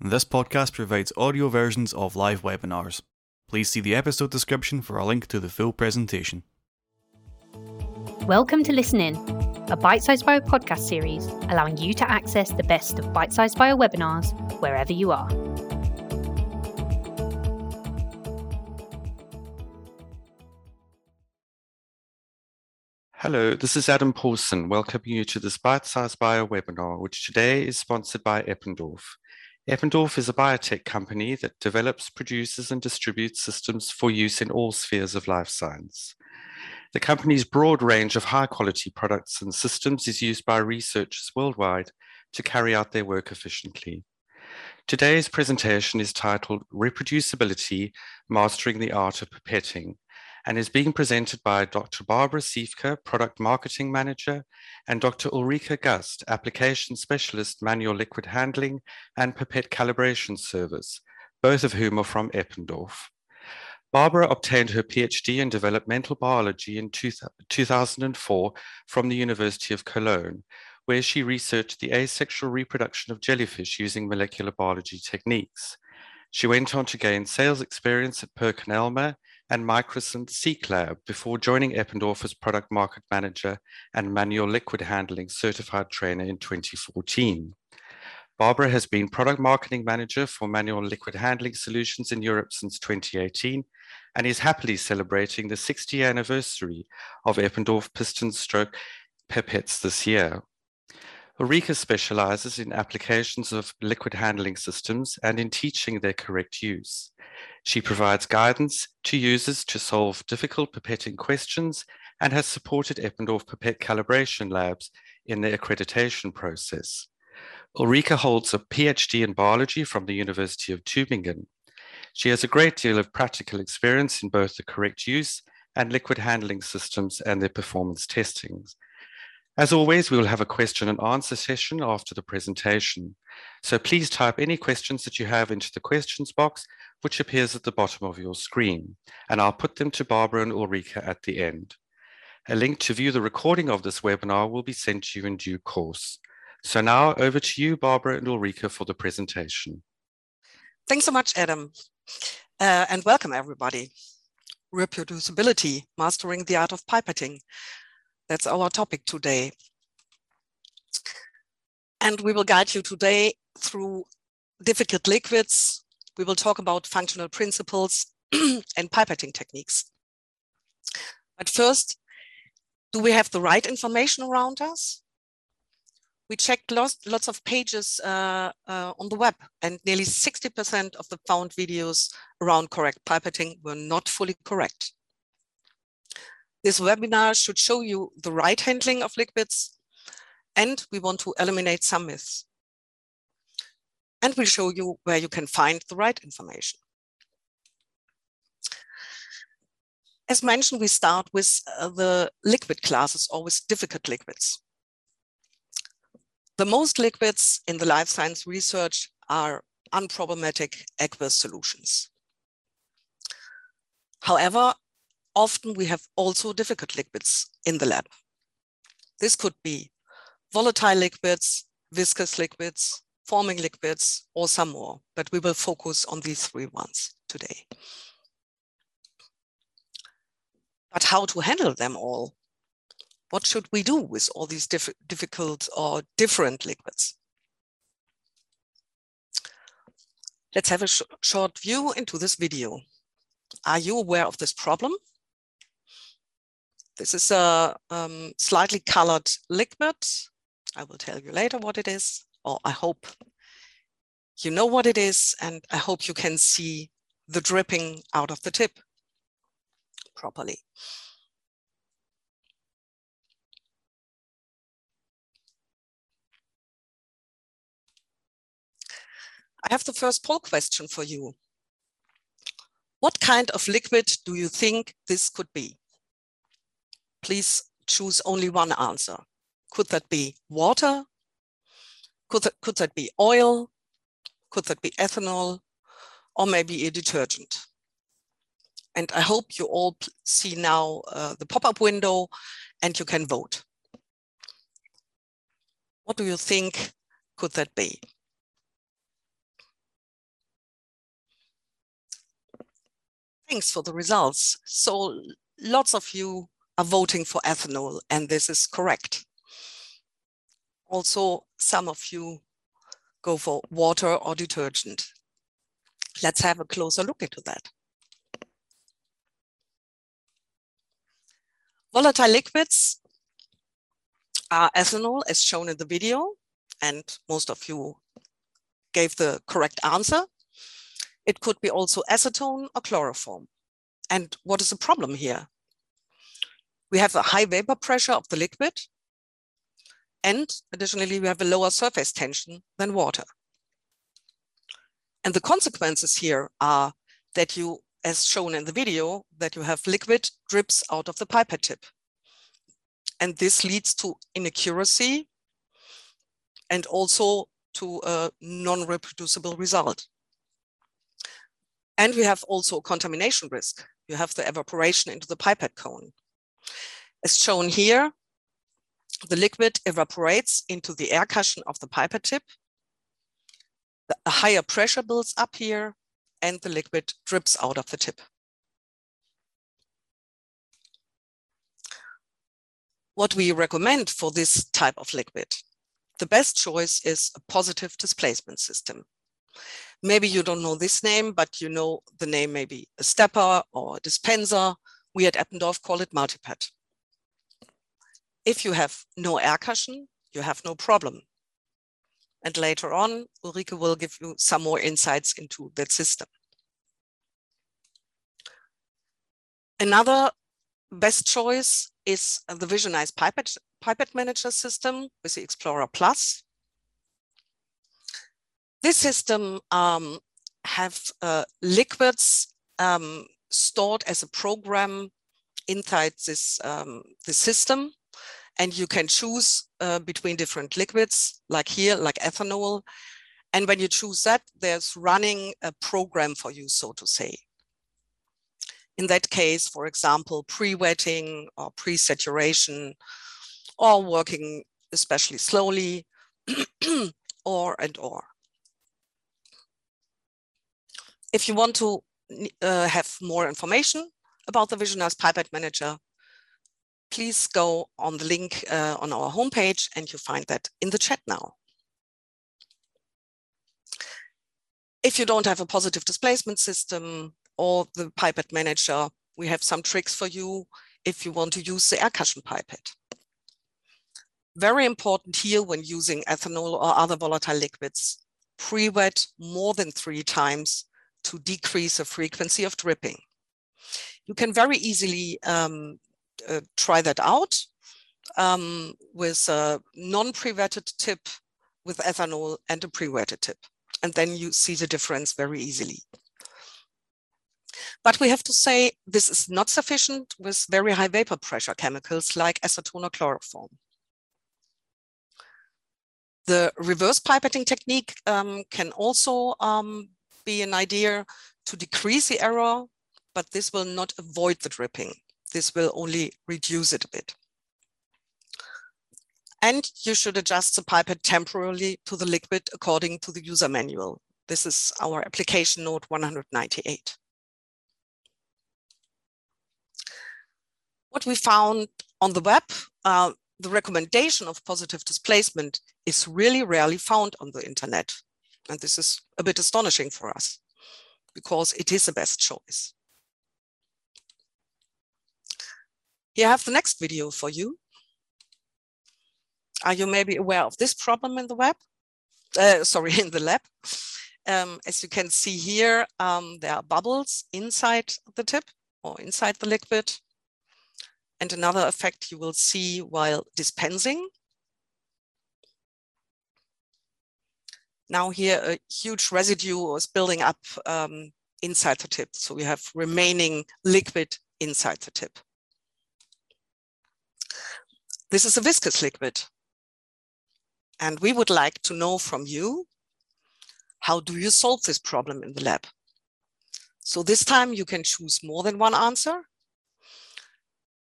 This podcast provides audio versions of live webinars. Please see the episode description for a link to the full presentation. Welcome to Listen In, a bite sized bio podcast series allowing you to access the best of bite sized bio webinars wherever you are. Hello, this is Adam Paulson welcoming you to this Bite Size Bio webinar, which today is sponsored by Eppendorf. Eppendorf is a biotech company that develops, produces, and distributes systems for use in all spheres of life science. The company's broad range of high quality products and systems is used by researchers worldwide to carry out their work efficiently. Today's presentation is titled Reproducibility Mastering the Art of Pipetting and is being presented by Dr. Barbara Siefke, Product Marketing Manager, and Dr. Ulrike Gust, Application Specialist Manual Liquid Handling and Pipette Calibration Service, both of whom are from Eppendorf. Barbara obtained her PhD in developmental biology in 2004 from the University of Cologne, where she researched the asexual reproduction of jellyfish using molecular biology techniques. She went on to gain sales experience at PerkinElmer and Microsynth c lab before joining Eppendorf as product market manager and manual liquid handling certified trainer in 2014. Barbara has been product marketing manager for manual liquid handling solutions in Europe since 2018 and is happily celebrating the 60th anniversary of Eppendorf piston stroke pipettes this year. Ulrike specializes in applications of liquid handling systems and in teaching their correct use. She provides guidance to users to solve difficult pipetting questions and has supported Eppendorf Pipette Calibration Labs in their accreditation process. Ulrike holds a PhD in biology from the University of Tübingen. She has a great deal of practical experience in both the correct use and liquid handling systems and their performance testings. As always, we will have a question and answer session after the presentation. So please type any questions that you have into the questions box, which appears at the bottom of your screen, and I'll put them to Barbara and Ulrike at the end. A link to view the recording of this webinar will be sent to you in due course. So now over to you, Barbara and Ulrike, for the presentation. Thanks so much, Adam. Uh, and welcome, everybody. Reproducibility, mastering the art of pipetting. That's our topic today. And we will guide you today through difficult liquids. We will talk about functional principles and pipetting techniques. But first, do we have the right information around us? We checked lots, lots of pages uh, uh, on the web and nearly 60% of the found videos around correct pipetting were not fully correct. This webinar should show you the right handling of liquids, and we want to eliminate some myths. And we'll show you where you can find the right information. As mentioned, we start with uh, the liquid classes with difficult liquids. The most liquids in the life science research are unproblematic aqueous solutions. However, often we have also difficult liquids in the lab. This could be volatile liquids, viscous liquids, foaming liquids, or some more, but we will focus on these three ones today. But how to handle them all? What should we do with all these diff difficult or different liquids? Let's have a sh short view into this video. Are you aware of this problem? This is a um, slightly colored liquid. I will tell you later what it is, or I hope you know what it is, and I hope you can see the dripping out of the tip properly. I have the first poll question for you. What kind of liquid do you think this could be? please choose only one answer. Could that be water? Could that, could that be oil? Could that be ethanol? Or maybe a detergent? And I hope you all see now uh, the pop-up window and you can vote. What do you think could that be? Thanks for the results. So lots of you are voting for ethanol, and this is correct. Also, some of you go for water or detergent. Let's have a closer look into that. Volatile liquids are ethanol as shown in the video, and most of you gave the correct answer. It could be also acetone or chloroform. And what is the problem here? We have a high vapor pressure of the liquid, and additionally, we have a lower surface tension than water. And the consequences here are that you, as shown in the video, that you have liquid drips out of the pipette tip. And this leads to inaccuracy and also to a non-reproducible result. And we have also a contamination risk. You have the evaporation into the pipette cone. As shown here, the liquid evaporates into the air cushion of the pipette tip. A higher pressure builds up here and the liquid drips out of the tip. What we recommend for this type of liquid, the best choice is a positive displacement system. Maybe you don't know this name, but you know the name maybe a stepper or a dispenser. We at Eppendorf call it Multipette. If you have no air cushion, you have no problem. And later on, Ulrike will give you some more insights into that system. Another best choice is the VisioNize Pipette, Pipette Manager system with the Xplorer Plus. This system um, have uh, liquids um, stored as a program inside this, um, this system and you can choose uh, between different liquids, like here, like ethanol. And when you choose that, there's running a program for you, so to say. In that case, for example, pre-wetting or pre-saturation, or working especially slowly, or and or. If you want to uh, have more information about the VisioNize Pipette Manager, please go on the link uh, on our homepage and you find that in the chat now. If you don't have a positive displacement system or the pipette manager, we have some tricks for you if you want to use the air cushion pipette. Very important here when using ethanol or other volatile liquids, pre-wet more than three times to decrease the frequency of dripping. You can very easily um, uh, try that out um, with a non-pre-wetted tip with ethanol and a pre-wetted tip. And then you see the difference very easily. But we have to say this is not sufficient with very high vapor pressure chemicals like acetone or chloroform. The reverse pipetting technique um, can also um, be an idea to decrease the error, but this will not avoid the dripping. This will only reduce it a bit. And you should adjust the pipette temporarily to the liquid according to the user manual. This is our application note 198. What we found on the web, uh, the recommendation of positive displacement is really rarely found on the internet. And this is a bit astonishing for us because it is the best choice. Here I have the next video for you. Are you maybe aware of this problem in the web? Uh, sorry, in the lab. Um, as you can see here, um, there are bubbles inside the tip or inside the liquid. And another effect you will see while dispensing. Now here, a huge residue is building up um, inside the tip. So we have remaining liquid inside the tip. This is a viscous liquid. And we would like to know from you, how do you solve this problem in the lab? So this time you can choose more than one answer.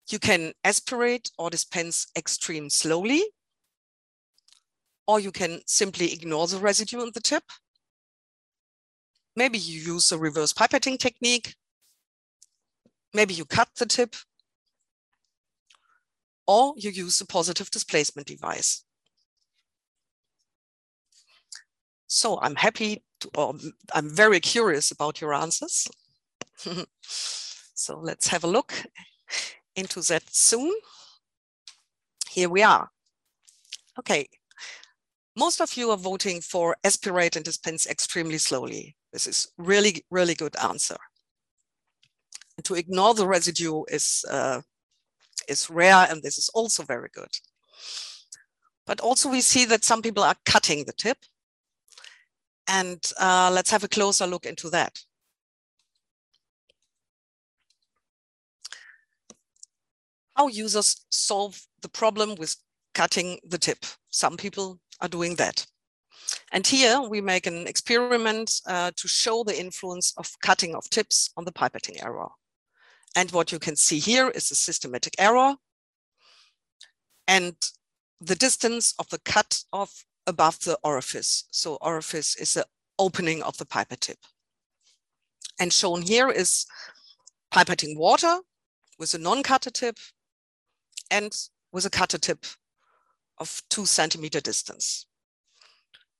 You can aspirate or dispense extreme slowly, or you can simply ignore the residue on the tip. Maybe you use a reverse pipetting technique, maybe you cut the tip or you use a positive displacement device. So I'm happy to, or I'm very curious about your answers. so let's have a look into that soon. Here we are. Okay, most of you are voting for aspirate and dispense extremely slowly. This is really, really good answer. To ignore the residue is, uh, is rare, and this is also very good. But also we see that some people are cutting the tip. And uh, let's have a closer look into that. How users solve the problem with cutting the tip. Some people are doing that. And here we make an experiment uh, to show the influence of cutting of tips on the pipetting error. And what you can see here is a systematic error and the distance of the cut off above the orifice. So orifice is the opening of the pipette tip. And shown here is pipetting water with a non-cutter tip and with a cutter tip of two centimeter distance.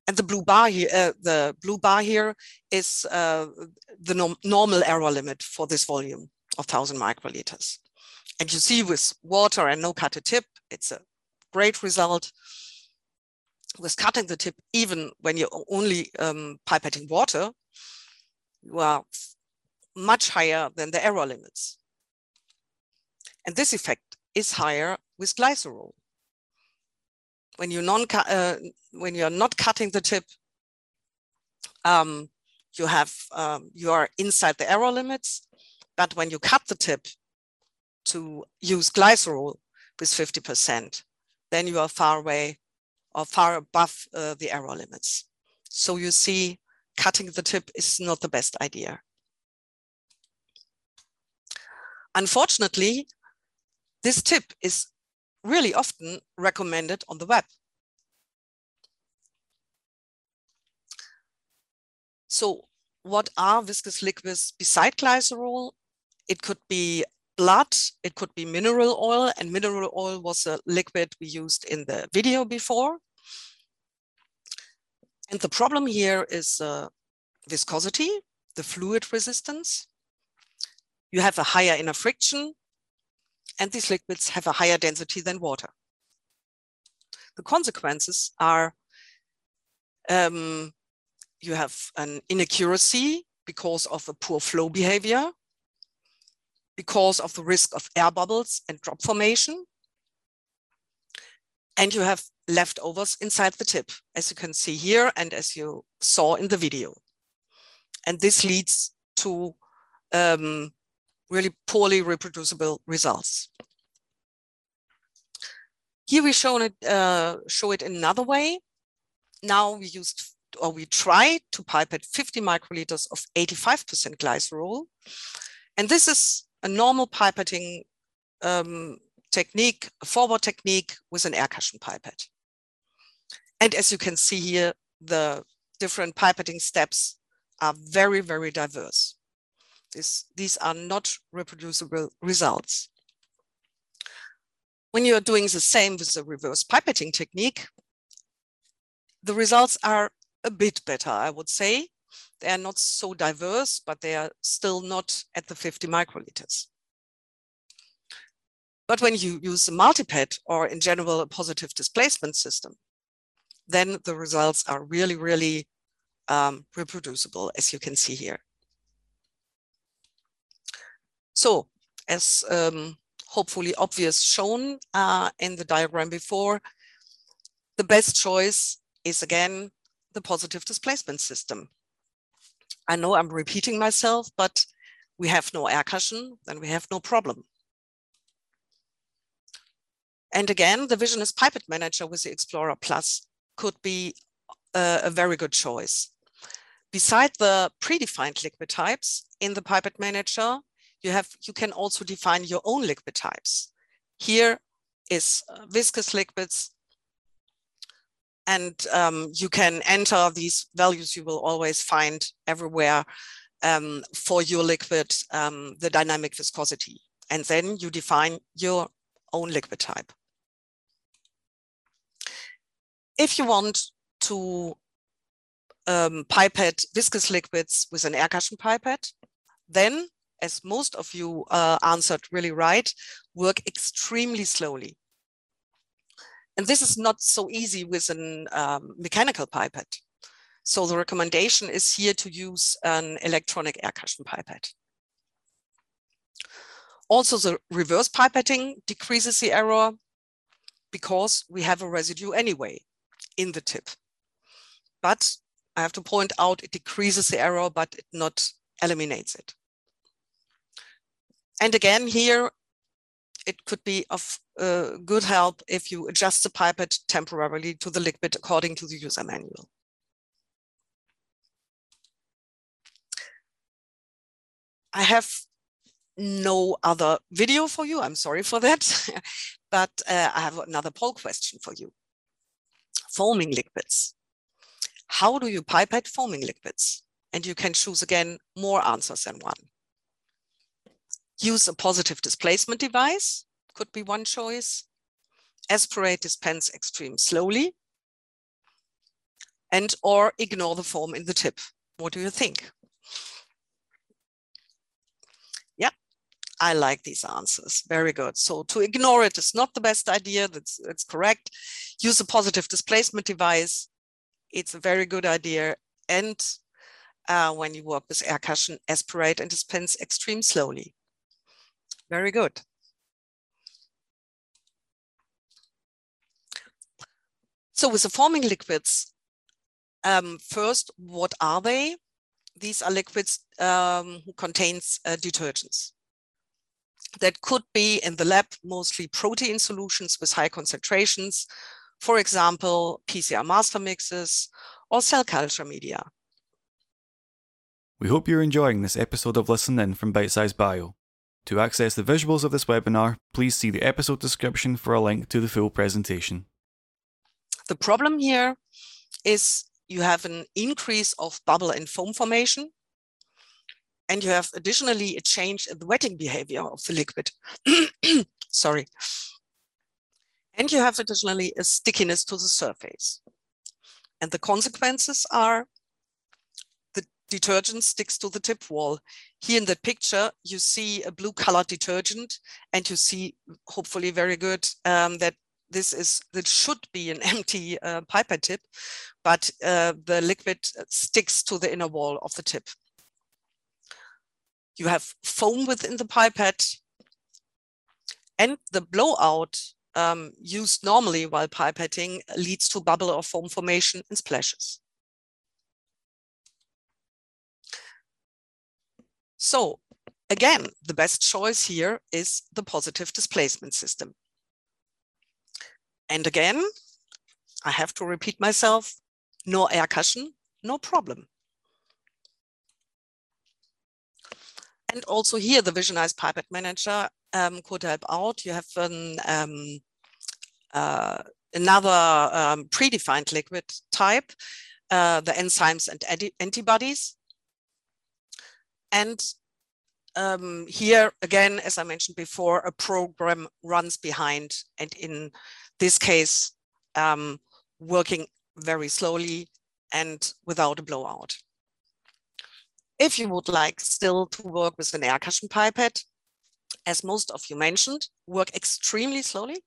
And the blue bar here, uh, the blue bar here is uh, the nom normal error limit for this volume of 1000 microliters. And you see with water and no cutter tip, it's a great result. With cutting the tip, even when you're only um, pipetting water, you are much higher than the error limits. And this effect is higher with glycerol when you non uh, when you're not cutting the tip, um, you have um, you are inside the error limits. But when you cut the tip to use glycerol with 50%, then you are far away or far above uh, the error limits. So you see, cutting the tip is not the best idea. Unfortunately, this tip is really often recommended on the web. So what are viscous liquids beside glycerol? It could be blood, it could be mineral oil, and mineral oil was a liquid we used in the video before. And the problem here is uh, viscosity, the fluid resistance. You have a higher inner friction, and these liquids have a higher density than water. The consequences are um, you have an inaccuracy because of a poor flow behavior, because of the risk of air bubbles and drop formation. And you have leftovers inside the tip, as you can see here and as you saw in the video. And this leads to um, really poorly reproducible results. Here we show it, uh, show it another way. Now we used or we try to pipette 50 microliters of 85% glycerol. And this is a normal pipetting um, technique, a forward technique with an air cushion pipette. And as you can see here, the different pipetting steps are very, very diverse. This, these are not reproducible results. When you are doing the same with the reverse pipetting technique, the results are a bit better, I would say. They are not so diverse, but they are still not at the 50 microliters. But when you use a Multipette or in general a positive displacement system, then the results are really, really um, reproducible, as you can see here. So as um, hopefully obvious shown uh, in the diagram before, the best choice is again the positive displacement system. I know I'm repeating myself, but we have no air cushion, then we have no problem. And again, the VisioNize Pipette Manager with the Xplorer Plus could be a, a very good choice. Beside the predefined liquid types in the Pipette Manager, you have you can also define your own liquid types. Here is uh, viscous liquids, and um, you can enter these values you will always find everywhere um, for your liquid um, the dynamic viscosity. And then you define your own liquid type. If you want to um, pipette viscous liquids with an air cushion pipette, then, as most of you uh, answered really right, work extremely slowly. And this is not so easy with a um, mechanical pipette. So the recommendation is here to use an electronic air cushion pipette. Also, the reverse pipetting decreases the error because we have a residue anyway in the tip. But I have to point out it decreases the error, but it not eliminates it. And again, here, it could be of uh, good help if you adjust the pipette temporarily to the liquid according to the user manual. I have no other video for you. I'm sorry for that. but uh, I have another poll question for you. Foaming liquids. How do you pipette foaming liquids? And you can choose again more answers than one. Use a positive displacement device, could be one choice. Aspirate dispense extreme slowly. And or ignore the foam in the tip. What do you think? Yeah, I like these answers. Very good. So to ignore it is not the best idea. That's, that's correct. Use a positive displacement device. It's a very good idea. And uh, when you work with air cushion, aspirate and dispense extreme slowly. Very good. So with the foaming liquids, um, first, what are they? These are liquids um, who contains uh, detergents that could be in the lab mostly protein solutions with high concentrations, for example, PCR master mixes or cell culture media. We hope you're enjoying this episode of Listen In from Bite Size Bio. To access the visuals of this webinar, please see the episode description for a link to the full presentation. The problem here is you have an increase of bubble and foam formation and you have additionally a change in the wetting behavior of the liquid. Sorry. And you have additionally a stickiness to the surface. And the consequences are detergent sticks to the tip wall. Here in the picture, you see a blue colored detergent and you see hopefully very good um, that this is that should be an empty uh, pipette tip, but uh, the liquid sticks to the inner wall of the tip. You have foam within the pipette and the blowout um, used normally while pipetting leads to bubble or foam formation and splashes. So again, the best choice here is the positive displacement system. And again, I have to repeat myself, no air cushion, no problem. And also here, the VisioNize Pipette Manager um, could help out. You have an, um, uh, another um, predefined liquid type, uh, the enzymes and antibodies. And um, here, again, as I mentioned before, a program runs behind, and in this case, um, working very slowly and without a blowout. If you would like still to work with an air cushion pipette, as most of you mentioned, work extremely slowly.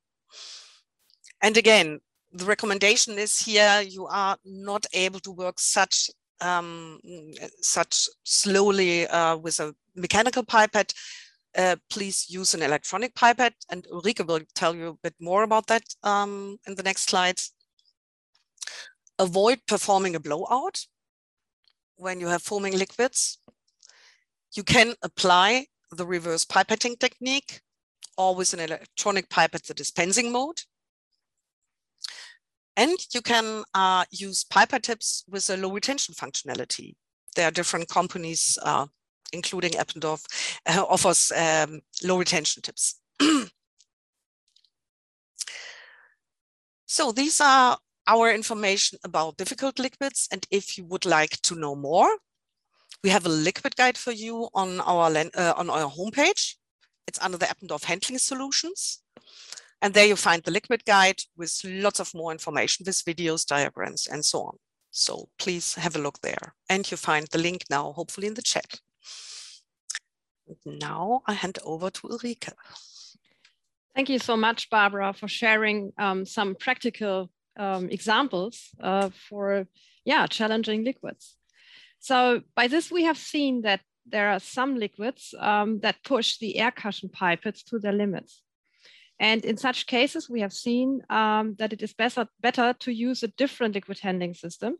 And again, the recommendation is here, you are not able to work such um, such slowly uh, with a mechanical pipette. Uh, please use an electronic pipette and Ulrike will tell you a bit more about that um, in the next slides. Avoid performing a blowout when you have foaming liquids. You can apply the reverse pipetting technique or with an electronic pipette, the dispensing mode. And you can uh, use pipette tips with a low retention functionality. There are different companies, uh, including Eppendorf, uh, offers um, low retention tips. so these are our information about difficult liquids. And if you would like to know more, We have a liquid guide for you on our, uh, on our homepage. It's under the Eppendorf Handling Solutions. And there you find the liquid guide with lots of more information with videos, diagrams, and so on. So please have a look there. And you find the link now, hopefully in the chat. Now I hand over to Ulrike. Thank you so much, Barbara, for sharing um, some practical um, examples uh, for yeah, challenging liquids. So by this, we have seen that there are some liquids um, that push the air cushion pipettes to their limits. And in such cases, we have seen um, that it is better, better to use a different liquid handling system.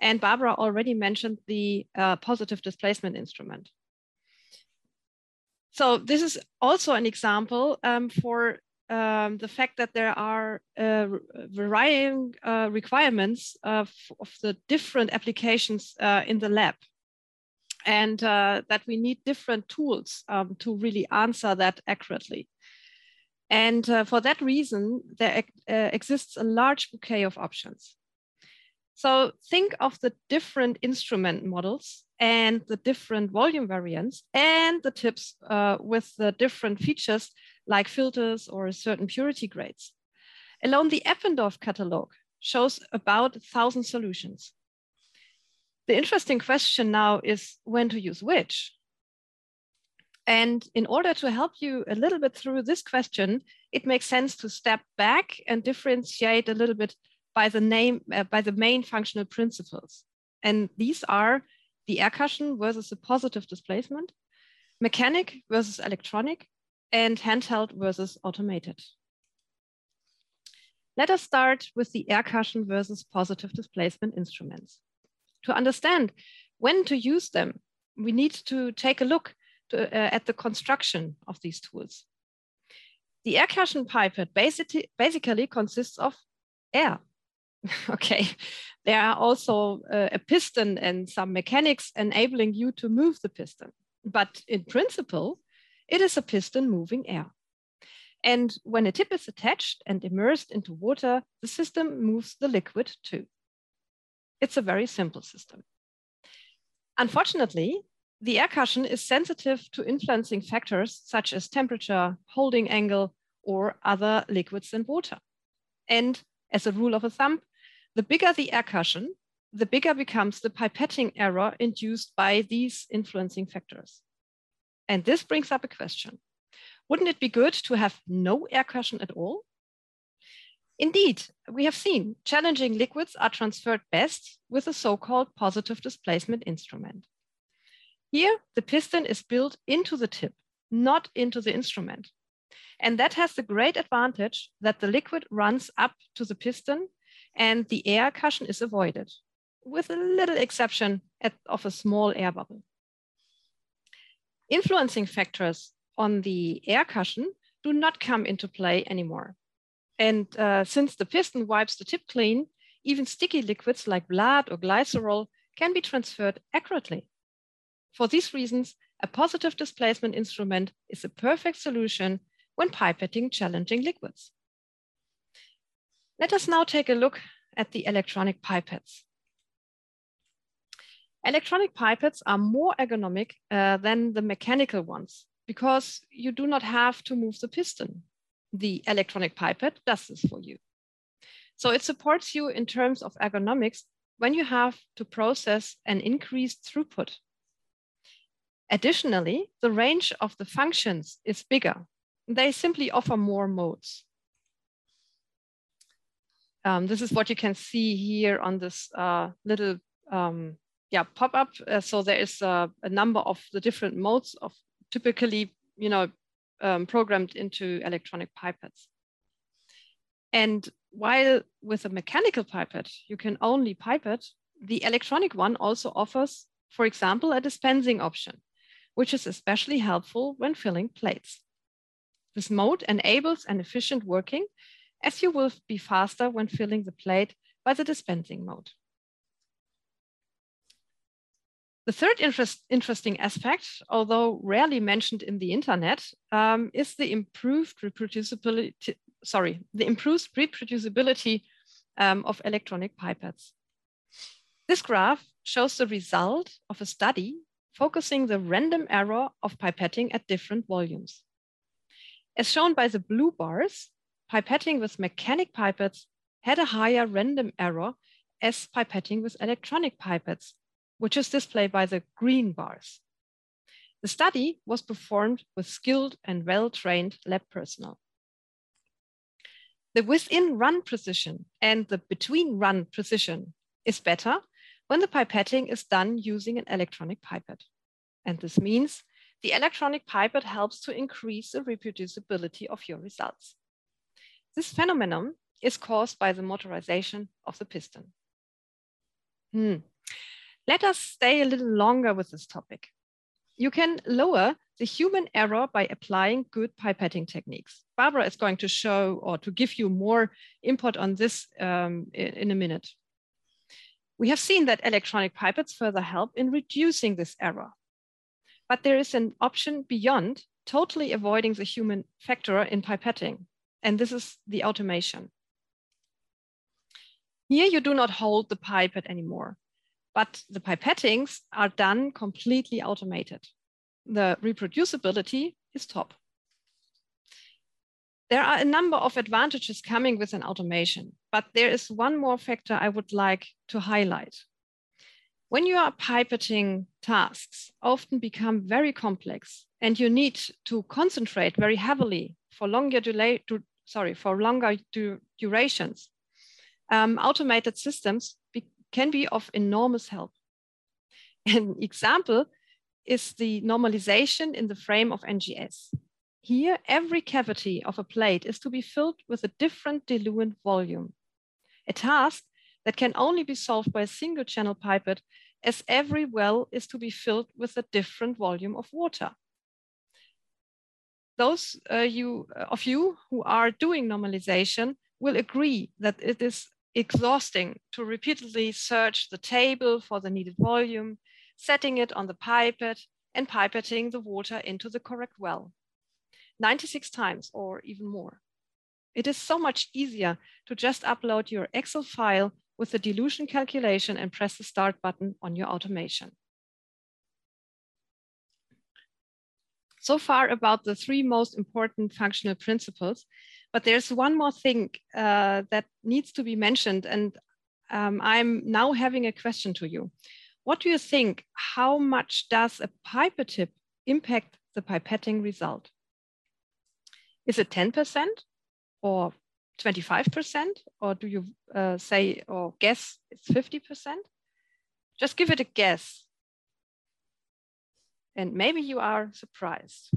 And Barbara already mentioned the uh, positive displacement instrument. So this is also an example um, for um, the fact that there are uh, varying uh, requirements of, of, the different applications uh, in the lab and uh, that we need different tools um, to really answer that accurately. And uh, for that reason, there uh, exists a large bouquet of options. So think of the different instrument models and the different volume variants and the tips with the different features like filters or certain purity grades. Alone the Eppendorf catalog shows about a thousand solutions. The interesting question now is when to use which. And in order to help you a little bit through this question, it makes sense to step back and differentiate a little bit by the name, uh, by the main functional principles. And these are the air cushion versus the positive displacement, mechanic versus electronic, and handheld versus automated. Let us start with the air cushion versus positive displacement instruments. To understand when to use them, we need to take a look uh, at the construction of these tools. The air cushion pipette basically, basically consists of air. okay, there are also uh, a piston and some mechanics enabling you to move the piston. But in principle, it is a piston moving air. And when a tip is attached and immersed into water, the system moves the liquid too. It's a very simple system. Unfortunately, the air cushion is sensitive to influencing factors such as temperature, holding angle, or other liquids and water. And as a rule of a thumb, the bigger the air cushion, the bigger becomes the pipetting error induced by these influencing factors. And this brings up a question. Wouldn't it be good to have no air cushion at all? Indeed, we have seen challenging liquids are transferred best with a so-called positive displacement instrument. Here, the piston is built into the tip, not into the instrument. And that has the great advantage that the liquid runs up to the piston and the air cushion is avoided, with a little exception of a small air bubble. Influencing factors on the air cushion do not come into play anymore. And uh, since the piston wipes the tip clean, even sticky liquids like blood or glycerol can be transferred accurately. For these reasons, a positive displacement instrument is a perfect solution when pipetting challenging liquids. Let us now take a look at the electronic pipettes. Electronic pipettes are more ergonomic uh, than the mechanical ones because you do not have to move the piston. The electronic pipette does this for you. So it supports you in terms of ergonomics when you have to process an increased throughput. Additionally, the range of the functions is bigger. They simply offer more modes. Um, this is what you can see here on this uh, little um, yeah pop up. Uh, so there is a, a, number of the different modes of typically you know um, programmed into electronic pipettes. And while with a mechanical pipette you can only pipette, the electronic one also offers, for example, a dispensing option, which is especially helpful when filling plates. This mode enables an efficient working as you will be faster when filling the plate by the dispensing mode. The third interest, interesting aspect, although rarely mentioned in the internet, um, is the improved reproducibility, sorry, the improved reproducibility um, of electronic pipettes. This graph shows the result of a study focusing the random error of pipetting at different volumes. As shown by the blue bars, pipetting with mechanic pipettes had a higher random error as pipetting with electronic pipettes, which is displayed by the green bars. The study was performed with skilled and well-trained lab personnel. The within run precision and the between run precision is better when the pipetting is done using an electronic pipette. And this means the electronic pipette helps to increase the reproducibility of your results. This phenomenon is caused by the motorization of the piston. Hmm. Let us stay a little longer with this topic. You can lower the human error by applying good pipetting techniques. Barbara is going to show or to give you more input on this um, in a minute. We have seen that electronic pipettes further help in reducing this error. But there is an option beyond totally avoiding the human factor in pipetting, and this is the automation. Here you do not hold the pipette anymore, but the pipettings are done completely automated. The reproducibility is top. There are a number of advantages coming with an automation, but there is one more factor I would like to highlight. When you are pipetting tasks often become very complex and you need to concentrate very heavily for longer delay, to, sorry, for longer du durations, um, automated systems be, can be of enormous help. An example is the normalization in the frame of NGS. Here, every cavity of a plate is to be filled with a different diluent volume, a task that can only be solved by a single channel pipette as every well is to be filled with a different volume of water. Those uh, you, uh, of you who are doing normalization will agree that it is exhausting to repeatedly search the table for the needed volume, setting it on the pipette, and pipetting the water into the correct well. 96 times or even more. It is so much easier to just upload your Excel file with the dilution calculation and press the start button on your automation. So far about the three most important functional principles, but there's one more thing uh, that needs to be mentioned and um, I'm now having a question to you. What do you think, how much does a pipette tip impact the pipetting result? Is it 10% or 25%? Or do you uh, say or guess it's 50%? Just give it a guess. And maybe you are surprised.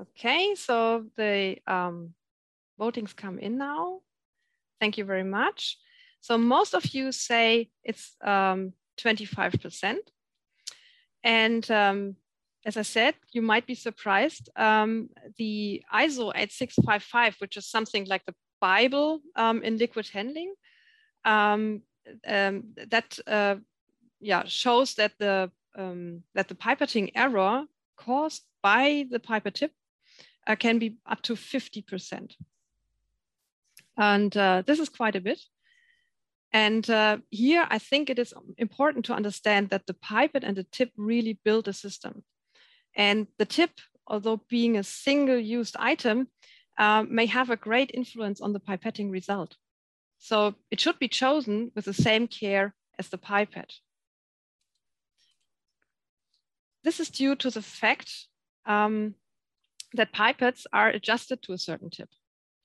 Okay, so the um, votings come in now. Thank you very much. So most of you say it's 25%. Um, and um, as I said, you might be surprised. Um, the ISO 8655, which is something like the Bible um, in liquid handling, um, um that uh, yeah shows that the um, that the pipetting error caused by the pipette tip uh, can be up to 50%. And uh, this is quite a bit. And uh, here, I think it is important to understand that the pipette and the tip really build a system. And the tip, although being a single used item, uh, may have a great influence on the pipetting result. So it should be chosen with the same care as the pipette. This is due to the fact um, that pipettes are adjusted to a certain tip.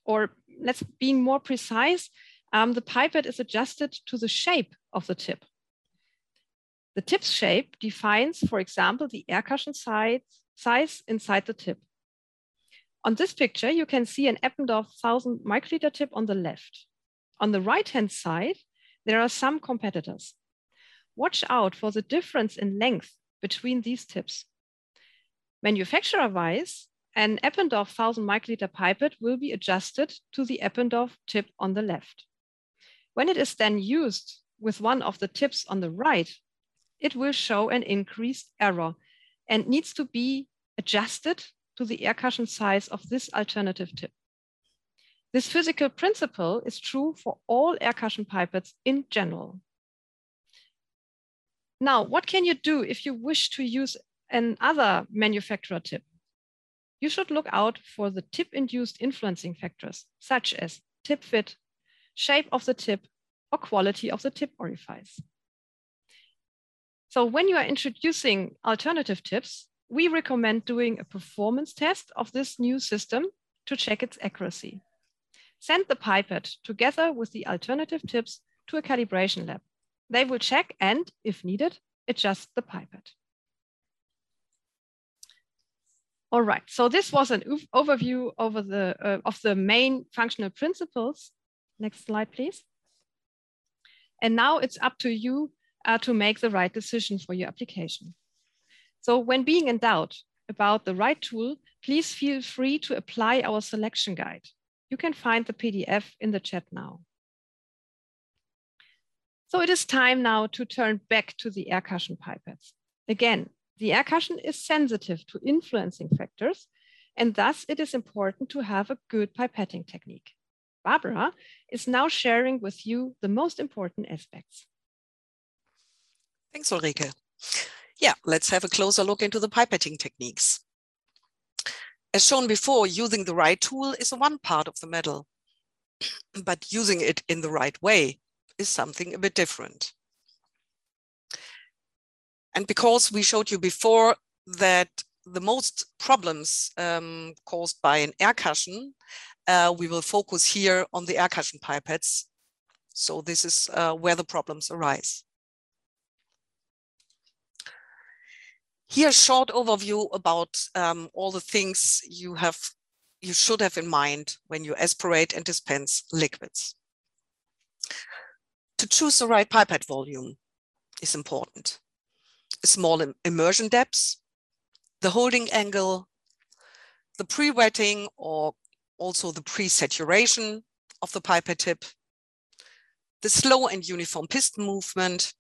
Or let's being more precise, um, the pipette is adjusted to the shape of the tip. The tip shape defines, for example, the air cushion size, size inside the tip. On this picture, you can see an Eppendorf 1000 microliter tip on the left. On the right-hand side, there are some competitors. Watch out for the difference in length between these tips. Manufacturer-wise, an Eppendorf 1000 microliter pipette will be adjusted to the Eppendorf tip on the left. When it is then used with one of the tips on the right, it will show an increased error and needs to be adjusted to the air cushion size of this alternative tip. This physical principle is true for all air cushion pipettes in general. Now, what can you do if you wish to use another manufacturer tip? You should look out for the tip-induced influencing factors, such as tip fit, shape of the tip, or quality of the tip orifice. So when you are introducing alternative tips, we recommend doing a performance test of this new system to check its accuracy. Send the pipette together with the alternative tips to a calibration lab. They will check and, if needed, adjust the pipette. All right, so this was an overview over the, uh, of the main functional principles. Next slide, please. And now it's up to you uh, to make the right decision for your application. So when being in doubt about the right tool, please feel free to apply our selection guide. You can find the PDF in the chat now. So it is time now to turn back to the air cushion pipettes. Again, the air cushion is sensitive to influencing factors, and thus it is important to have a good pipetting technique. Barbara is now sharing with you the most important aspects. Thanks, Ulrike. Yeah, let's have a closer look into the pipetting techniques. As shown before, using the right tool is one part of the medal, but using it in the right way is something a bit different. And because we showed you before that the most problems um, caused by an air cushion, uh, we will focus here on the air cushion pipettes. So this is uh, where the problems arise. Here, a short overview about um, all the things you have, you should have in mind when you aspirate and dispense liquids. To choose the right pipette volume is important small immersion depths, the holding angle, the pre-wetting or also the pre-saturation of the pipette tip, the slow and uniform piston movement,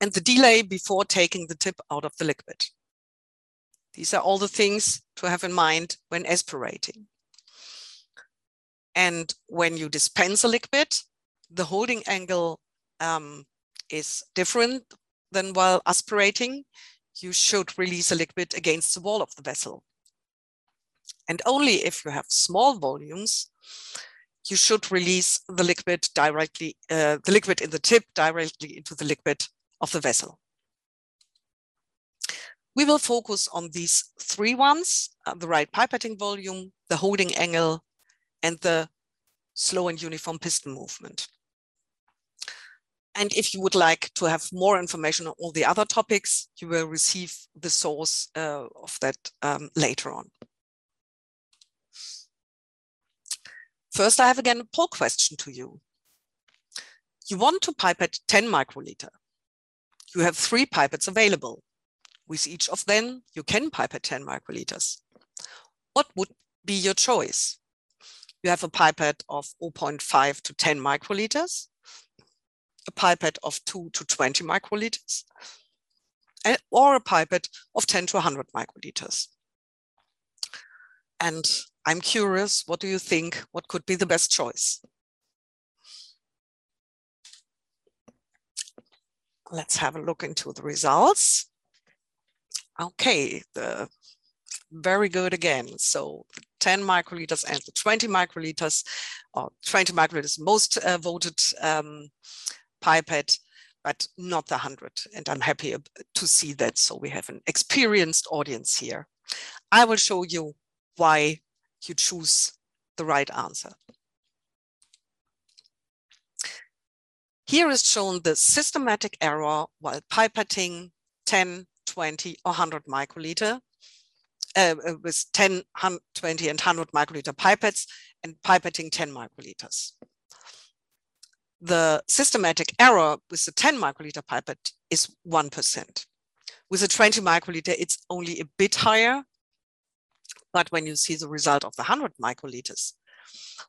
and the delay before taking the tip out of the liquid. These are all the things to have in mind when aspirating. And when you dispense a liquid, the holding angle um, is different than while aspirating, you should release a liquid against the wall of the vessel. And only if you have small volumes, you should release the liquid directly, uh, the liquid in the tip directly into the liquid of the vessel. We will focus on these three ones, uh, the right pipetting volume, the holding angle, and the slow and uniform piston movement. And if you would like to have more information on all the other topics, you will receive the source uh, of that um, later on. First, I have again a poll question to you. You want to pipette 10 microliter. You have three pipettes available. With each of them, you can pipette 10 microliters. What would be your choice? You have a pipette of 0.5 to 10 microliters, a pipette of 2 to 20 microliters, and, or a pipette of 10 to 100 microliters. And I'm curious, what do you think? What could be the best choice? Let's have a look into the results. Okay, the very good again. So 10 microliters and the 20 microliters, or 20 microliters most uh, voted um, pipette, but not the 100. And I'm happy to see that. So we have an experienced audience here. I will show you why you choose the right answer. Here is shown the systematic error while pipetting 10, 20 or 100 microliter uh, uh with 10, 20 and 100 microliter pipettes and pipetting 10 microliters the systematic error with the 10 microliter pipette is 1%. With the 20 microliter, it's only a bit higher. But when you see the result of the 100 microliters,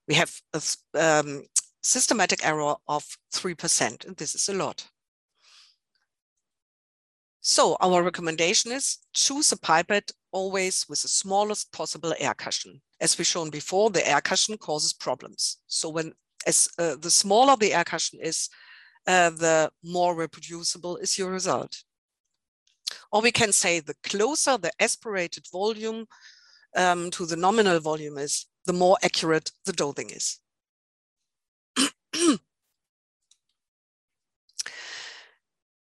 we have a um, systematic error of 3%, and this is a lot. So our recommendation is choose a pipette always with the smallest possible air cushion. As we shown before, the air cushion causes problems. So when as uh, the smaller the air cushion is, uh, the more reproducible is your result. Or we can say the closer the aspirated volume um, to the nominal volume is, the more accurate the dosing is.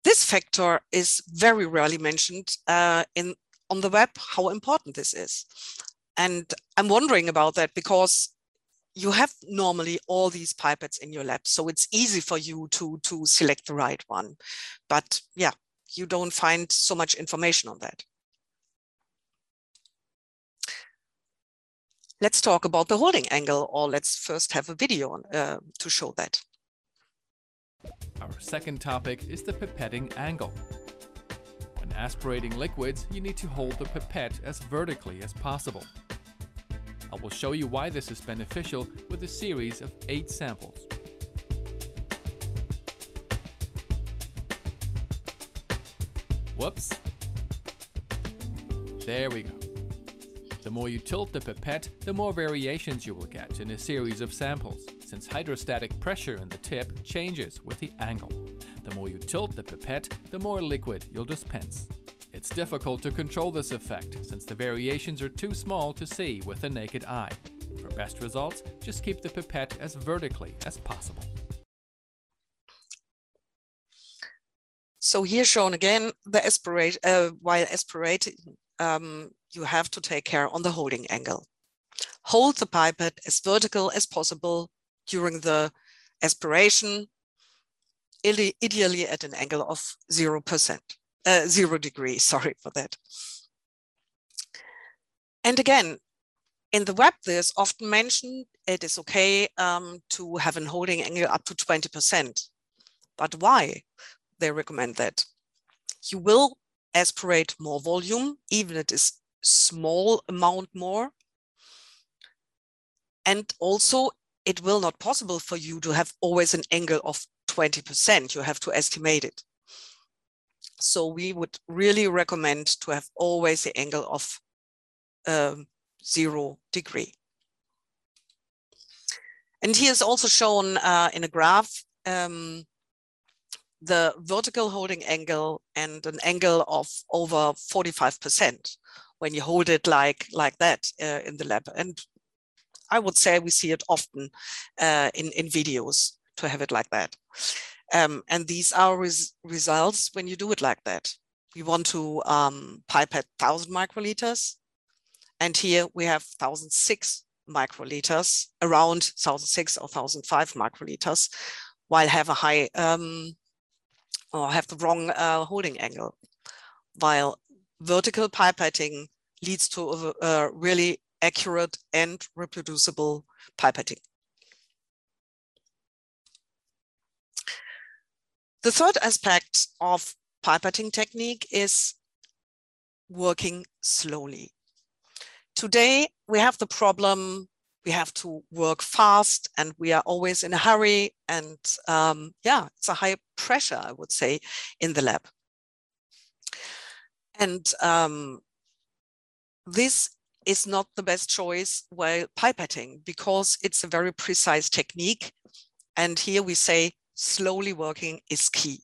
this factor is very rarely mentioned uh, in on the web, how important this is. And I'm wondering about that because you have normally all these pipettes in your lab. So it's easy for you to, to select the right one. But yeah, you don't find so much information on that. Let's talk about the holding angle, or let's first have a video uh, to show that. Our second topic is the pipetting angle. When aspirating liquids, you need to hold the pipette as vertically as possible. I will show you why this is beneficial with a series of 8 samples. Whoops. There we go. The more you tilt the pipette, the more variations you will get in a series of samples, since hydrostatic pressure in the tip changes with the angle. The more you tilt the pipette, the more liquid you'll dispense. It's difficult to control this effect, since the variations are too small to see with the naked eye. For best results, just keep the pipette as vertically as possible. So here shown again, the aspirate, uh, while aspirating, um, you have to take care on the holding angle. Hold the pipette as vertical as possible during the aspiration, ideally at an angle of 0%, uh, zero degree, sorry for that. And again, in the web, there's often mentioned it is okay um, to have an holding angle up to 20%. But why they recommend that? You will aspirate more volume, even if it is small amount more. And also it will not possible for you to have always an angle of 20%. You have to estimate it. So we would really recommend to have always the angle of um, zero degree. And here's also shown uh, in a graph um, the vertical holding angle and an angle of over 45% when you hold it like, like that uh, in the lab. And I would say we see it often uh, in, in videos to have it like that. Um, and these are res results when you do it like that. We want to um, pipette 1000 microliters. And here we have 1006 microliters, around 1006 or 1005 microliters, while have a high um, or have the wrong uh, holding angle. While vertical pipetting leads to a, a really accurate and reproducible pipetting. The third aspect of pipetting technique is working slowly. Today, we have the problem, we have to work fast and we are always in a hurry. And um, yeah, it's a high pressure, I would say, in the lab. And um, this is not the best choice while pipetting because it's a very precise technique. And here we say slowly working is key.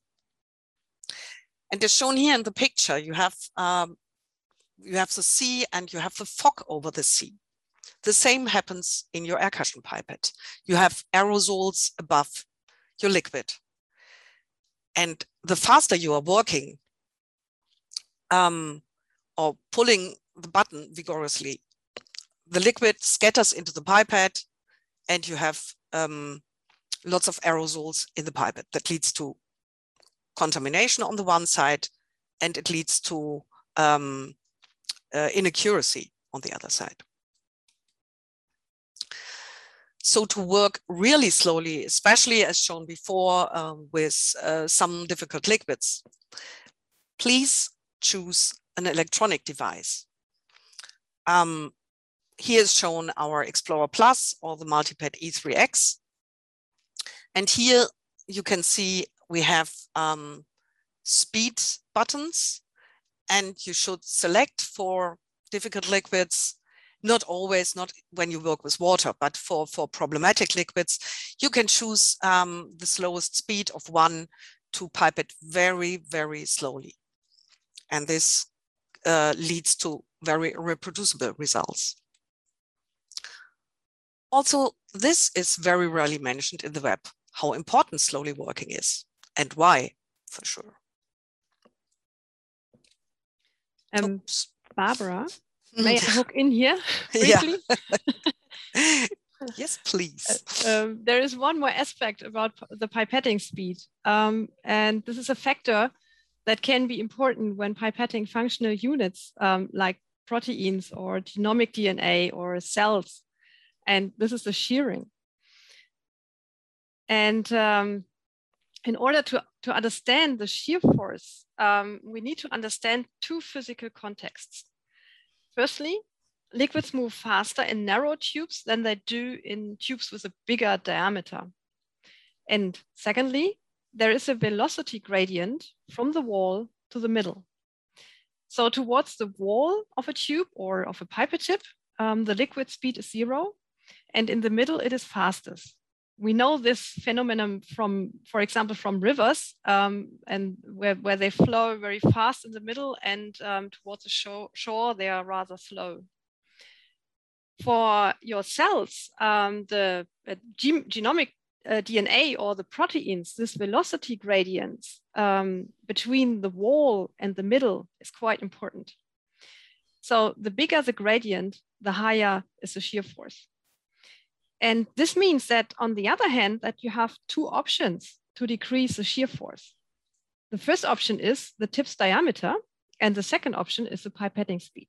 And as shown here in the picture, you have um, you have the sea and you have the fog over the sea. The same happens in your air cushion pipette. You have aerosols above your liquid. And the faster you are working um, or pulling the button vigorously, the liquid scatters into the pipette and you have um, lots of aerosols in the pipette that leads to contamination on the one side and it leads to um, uh, inaccuracy on the other side. So to work really slowly, especially as shown before um, with uh, some difficult liquids, please choose an electronic device. Um, here is shown our Xplorer Plus or the Multipette E3X. And here you can see we have um, speed buttons and you should select for difficult liquids not always, not when you work with water, but for, for problematic liquids, you can choose um, the slowest speed of one to pipe it very, very slowly. And this uh, leads to very reproducible results. Also, this is very rarely mentioned in the web, how important slowly working is and why, for sure. Um, Barbara, may I hook in here briefly? yes, please. Uh, um, there is one more aspect about the pipetting speed, um, and this is a factor that can be important when pipetting functional units um, like proteins or genomic DNA or cells. And this is the shearing. And um, in order to, to understand the shear force, um, we need to understand two physical contexts. Firstly, liquids move faster in narrow tubes than they do in tubes with a bigger diameter. And secondly, there is a velocity gradient from the wall to the middle. So towards the wall of a tube or of a pipette tip, um, the liquid speed is zero, and in the middle it is fastest. We know this phenomenon from, for example, from rivers, um, and where, where they flow very fast in the middle, and um, towards the shore, shore they are rather slow. For your cells, um, the uh, genomic uh, DNA or the proteins, this velocity gradient um, between the wall and the middle is quite important. So the bigger the gradient, the higher is the shear force. And this means that on the other hand, that you have two options to decrease the shear force. The first option is the tip's diameter, and the second option is the pipetting speed.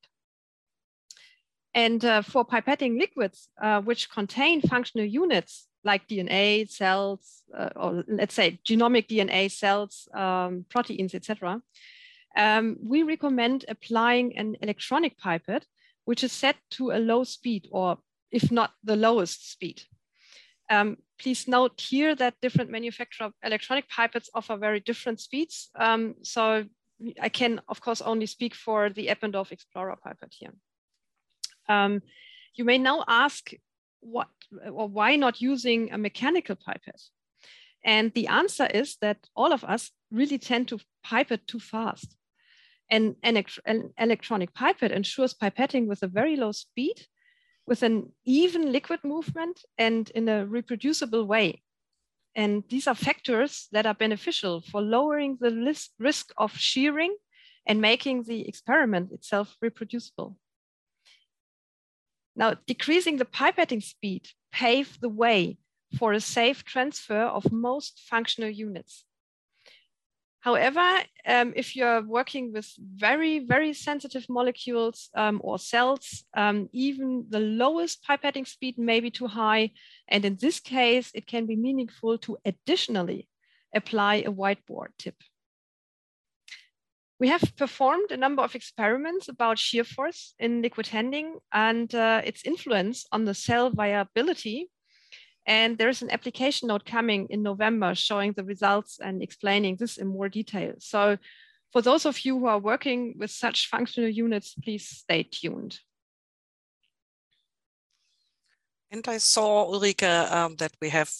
And uh, for pipetting liquids, uh, which contain functional units like DNA, cells, uh, or let's say genomic DNA cells, um, proteins, etc., um, we recommend applying an electronic pipette, which is set to a low speed, or if not the lowest speed. Um, please note here that different manufacturer electronic pipettes offer very different speeds. Um, so I can, of course, only speak for the Eppendorf Xplorer pipette here. Um, you may now ask what or why not using a mechanical pipette? And the answer is that all of us really tend to pipette too fast. And an, electronic pipette ensures pipetting with a very low speed, with an even liquid movement and in a reproducible way. And these are factors that are beneficial for lowering the risk of shearing and making the experiment itself reproducible. Now, decreasing the pipetting speed paved the way for a safe transfer of most functional units. However, um, if you're working with very, very sensitive molecules um, or cells, um, even the lowest pipetting speed may be too high. And in this case, it can be meaningful to additionally apply a wide bore tip. We have performed a number of experiments about shear force in liquid handling and uh, its influence on the cell viability. And there's an application note coming in November showing the results and explaining this in more detail. So for those of you who are working with such functional units, please stay tuned. And I saw, Ulrike, um, that we have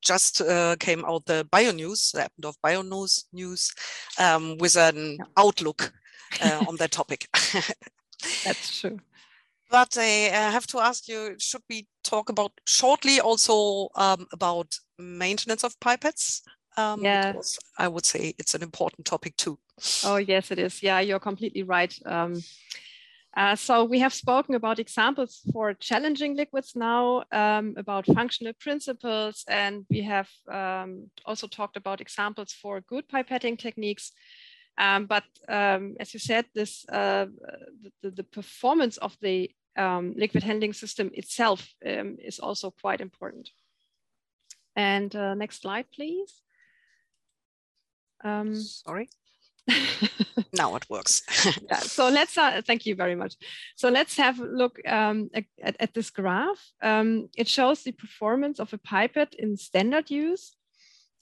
just uh, came out the bio news, the Eppendorf bio news, news um, with an yeah. outlook uh, on that topic. That's true. But I uh, have to ask you, should we talk about shortly also um, about maintenance of pipettes? Um, yeah. I would say it's an important topic too. Oh, yes, it is. Yeah, you're completely right. Um, uh, so we have spoken about examples for challenging liquids now, um, about functional principles, and we have um, also talked about examples for good pipetting techniques. Um, but um, as you said, this uh, the, the, performance of the um, liquid handling system itself um, is also quite important. And uh, next slide, please. Sorry. now it works. yeah, so let's, uh, thank you very much. So let's have a look um, at, at, this graph. Um, it shows the performance of a pipette in standard use.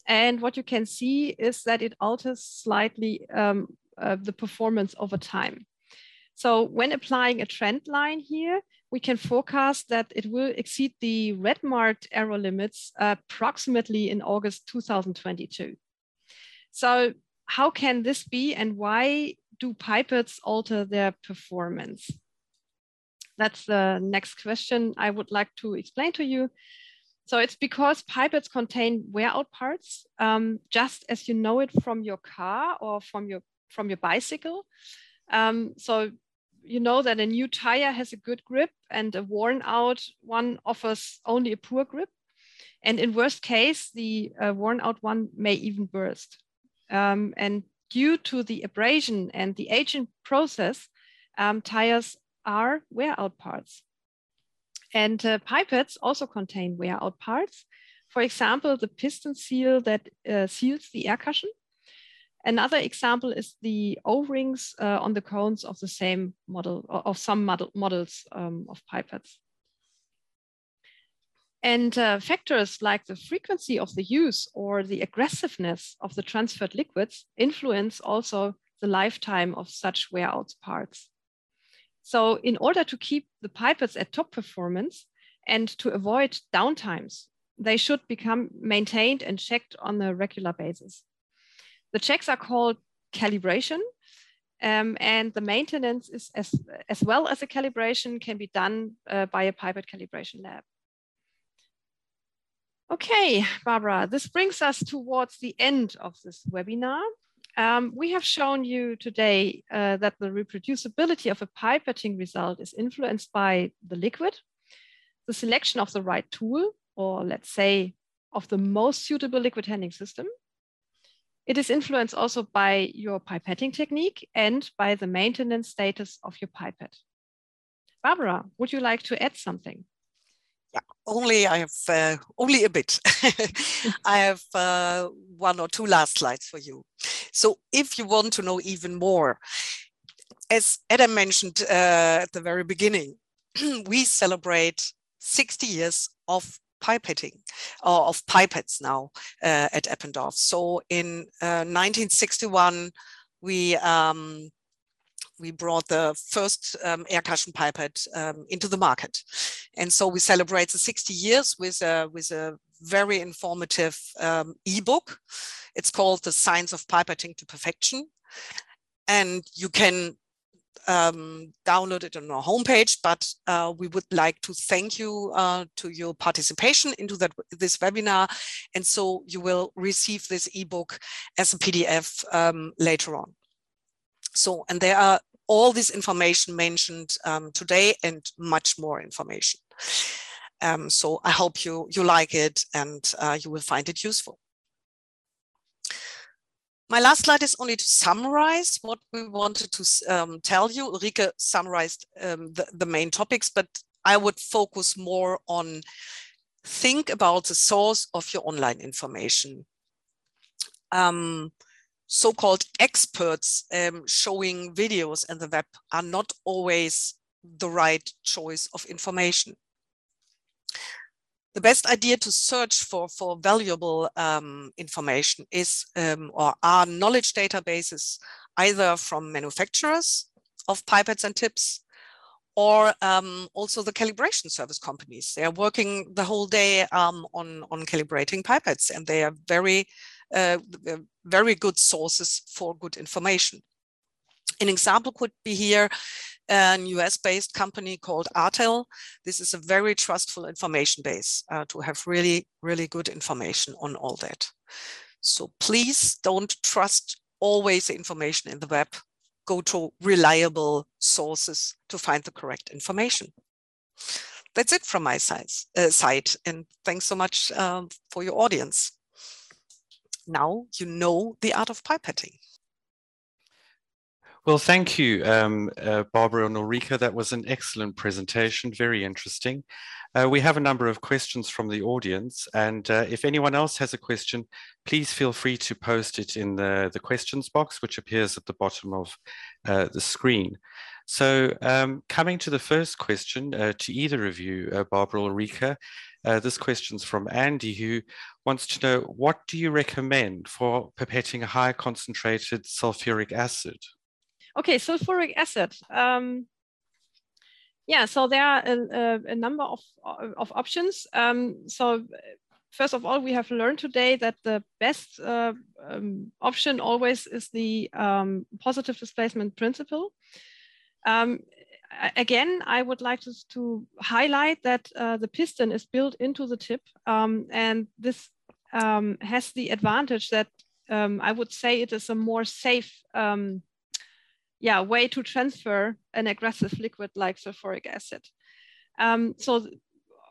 And what you can see is that it alters slightly um, uh, the performance over time. So when applying a trend line here, we can forecast that it will exceed the red marked error limits approximately in August 2022. So how can this be and why do pipettes alter their performance? That's the next question I would like to explain to you. So it's because pipettes contain wear out parts, um, just as you know it from your car or from your from your bicycle. Um, so you know that a new tire has a good grip and a worn out one offers only a poor grip. And in worst case, the uh, worn out one may even burst. Um, and due to the abrasion and the aging process, um, tires are wear out parts. And uh, pipettes also contain wear out parts. For example, the piston seal that uh, seals the air cushion. Another example is the O-rings uh, on the cones of the same model, of some model, models um, of pipettes. And uh, factors like the frequency of the use or the aggressiveness of the transferred liquids influence also the lifetime of such wear out parts. So in order to keep the pipettes at top performance and to avoid downtimes, they should become maintained and checked on a regular basis. The checks are called calibration um, and the maintenance is as, as well as the calibration can be done uh, by a pipette calibration lab. Okay, Barbara, this brings us towards the end of this webinar. Um, we have shown you today uh, that the reproducibility of a pipetting result is influenced by the liquid, the selection of the right tool, or let's say of the most suitable liquid handling system. It is influenced also by your pipetting technique and by the maintenance status of your pipette. Barbara, would you like to add something? Yeah, only I have uh, only a bit. I have uh, one or two last slides for you. So if you want to know even more, as Adam mentioned uh, at the very beginning, we celebrate 60 years of pipetting or of pipettes now uh, at Eppendorf. So in 1961, uh, we um, we brought the first um, air cushion pipette um, into the market. And so we celebrate the 60 years with a, with a very informative um, ebook. It's called The Science of Pipetting to Perfection. And you can um, download it on our homepage, but uh, we would like to thank you uh, to your participation into that this webinar. And so you will receive this ebook as a PDF um, later on. So, and there are all this information mentioned um, today and much more information. Um, so I hope you, you like it and uh, you will find it useful. My last slide is only to summarize what we wanted to um, tell you. Ulrike summarized um, the, the main topics, but I would focus more on think about the source of your online information. Um, so-called experts um, showing videos in the web are not always the right choice of information. The best idea to search for, for valuable um, information is um, or are knowledge databases either from manufacturers of pipettes and tips or um, also the calibration service companies. They are working the whole day um, on, on calibrating pipettes and they are very very good sources for good information. An example could be here an US-based company called Artel. This is a very trustful information base uh, to have really, really good information on all that. So please don't trust always the information in the web. Go to reliable sources to find the correct information. That's it from my side, uh, side and thanks so much um, for your audience now you know the art of pipetting. Well, thank you, um, uh, Barbara and Ulrike. That was an excellent presentation, very interesting. Uh, we have a number of questions from the audience, and uh, if anyone else has a question, please feel free to post it in the, the questions box, which appears at the bottom of uh, the screen. So um, coming to the first question uh, to either of you, uh, Barbara or Ulrike, uh, this question's from Andy, who wants to know, what do you recommend for pipetting a high concentrated sulfuric acid? okay, sulfuric acid. Um, yeah, so there are a, a number of, of options. Um, so first of all, we have learned today that the best uh, um, option always is the um, positive displacement principle. Um, again, I would like to, to highlight that uh, the piston is built into the tip, um, and this um, has the advantage that um, I would say it is a more safe yeah, way to transfer an aggressive liquid like sulfuric acid. Um, so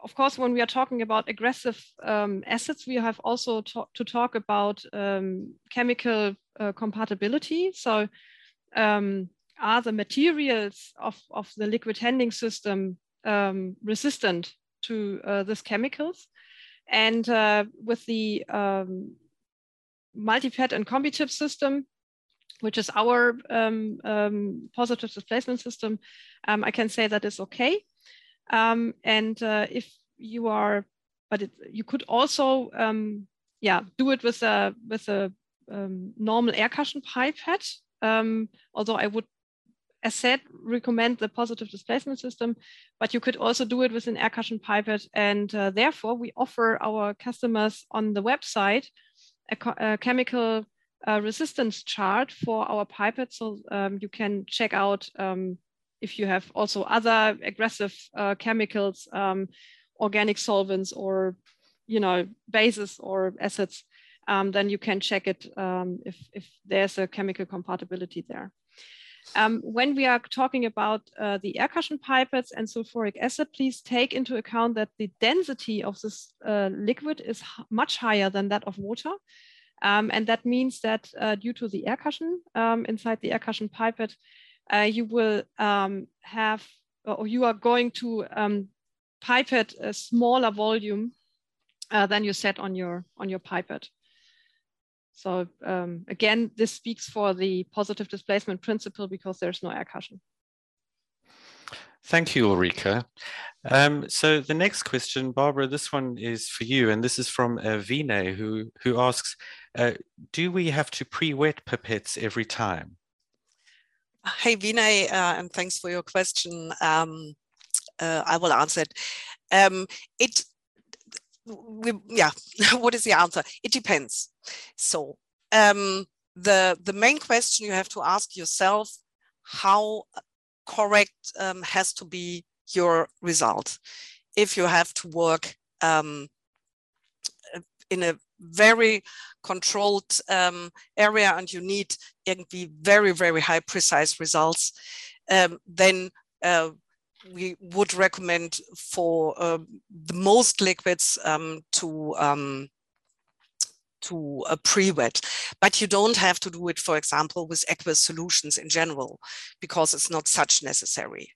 of course, when we are talking about aggressive um, acids, we have also to, to talk about um, chemical uh, compatibility. So um, are the materials of, of the liquid handling system um, resistant to uh, these chemicals? And uh, with the um, Multipette and Combitip system, which is our um, um, positive displacement system, um, I can say that is okay. Um, and uh, if you are, but it, you could also, um, yeah, do it with a with a normal air cushion pipette. although I would, as said, recommend the positive displacement system, but you could also do it with an air cushion pipette. And uh, therefore, we offer our customers on the website a, a chemical uh, resistance chart for our pipette. So um, you can check out um, if you have also other aggressive uh, chemicals, um, organic solvents or, you know, bases or acids, um, then you can check it um, if, if there's a chemical compatibility there. Um, when we are talking about uh, the air cushion pipettes and sulfuric acid, please take into account that the density of this uh, liquid is much higher than that of water. Um, and that means that uh, due to the air cushion um, inside the air cushion pipette, uh, you will um, have, or you are going to um, pipette a smaller volume uh, than you set on your, on your pipette. So um, again, this speaks for the positive displacement principle because there's no air cushion. Thank you, Ulrike. Um, so the next question, Barbara, this one is for you, and this is from uh, Vinay, who, who asks, uh, do we have to pre-wet pipettes every time? Hey, Vinay, uh, and thanks for your question. Um, uh, I will answer it. Um, it, we, yeah, what is the answer? It depends. So um, the, the main question you have to ask yourself, how correct um, has to be your result. If you have to work um, in a very controlled um, area and you need irgendwie very, very high precise results, um, then uh, we would recommend for uh, the most liquids um, to um, to a pre-wet, but you don't have to do it, for example, with aqueous solutions in general, because it's not such necessary.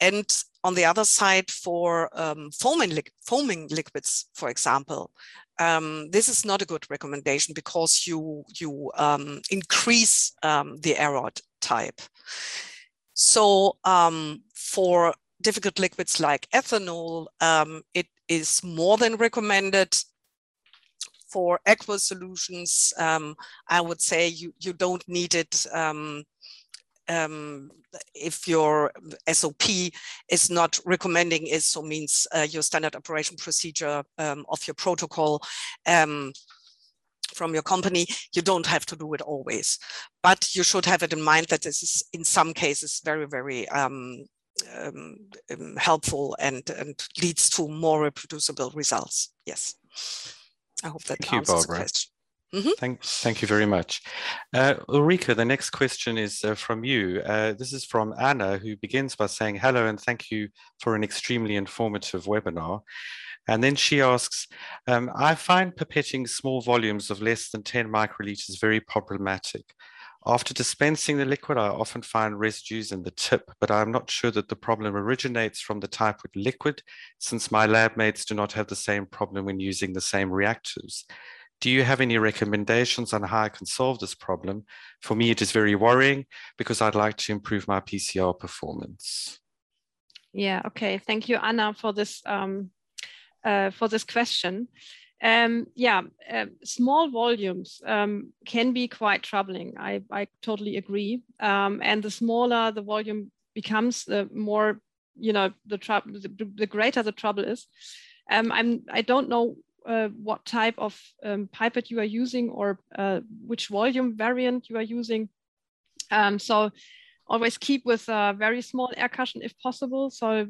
And on the other side, for um, foaming, li foaming liquids, for example, um, this is not a good recommendation because you, you um, increase um, the error type. So um, for difficult liquids like ethanol, um, it is more than recommended for aqueous solutions, um, I would say you, you don't need it um, um, if your SOP is not recommending it, so means uh, your standard operation procedure um, of your protocol from your company, you don't have to do it always. But you should have it in mind that this is in some cases very, very um, um, um, helpful and, and leads to more reproducible results. Yes. I hope that thank answers you, the question. Mm -hmm. Thank, thank you very much. Uh, Ulrike, the next question is uh, from you. Uh, this is from Anna, who begins by saying, hello, and thank you for an extremely informative webinar. And then she asks, um, I find pipetting small volumes of less than 10 microliters very problematic. After dispensing the liquid, I often find residues in the tip, but I'm not sure that the problem originates from the type of liquid, since my lab mates do not have the same problem when using the same reactors. Do you have any recommendations on how I can solve this problem? For me, it is very worrying because I'd like to improve my PCR performance. Yeah, okay. Thank you, Anna, for this um, uh, for this question. Um, yeah, uh, small volumes um, can be quite troubling. I, I totally agree. Um, and the smaller the volume becomes, the more you know the trouble. The, the, greater the trouble is. Um, I'm. I don't know uh, what type of um, pipette you are using or uh, which volume variant you are using. So always keep with a very small air cushion if possible. So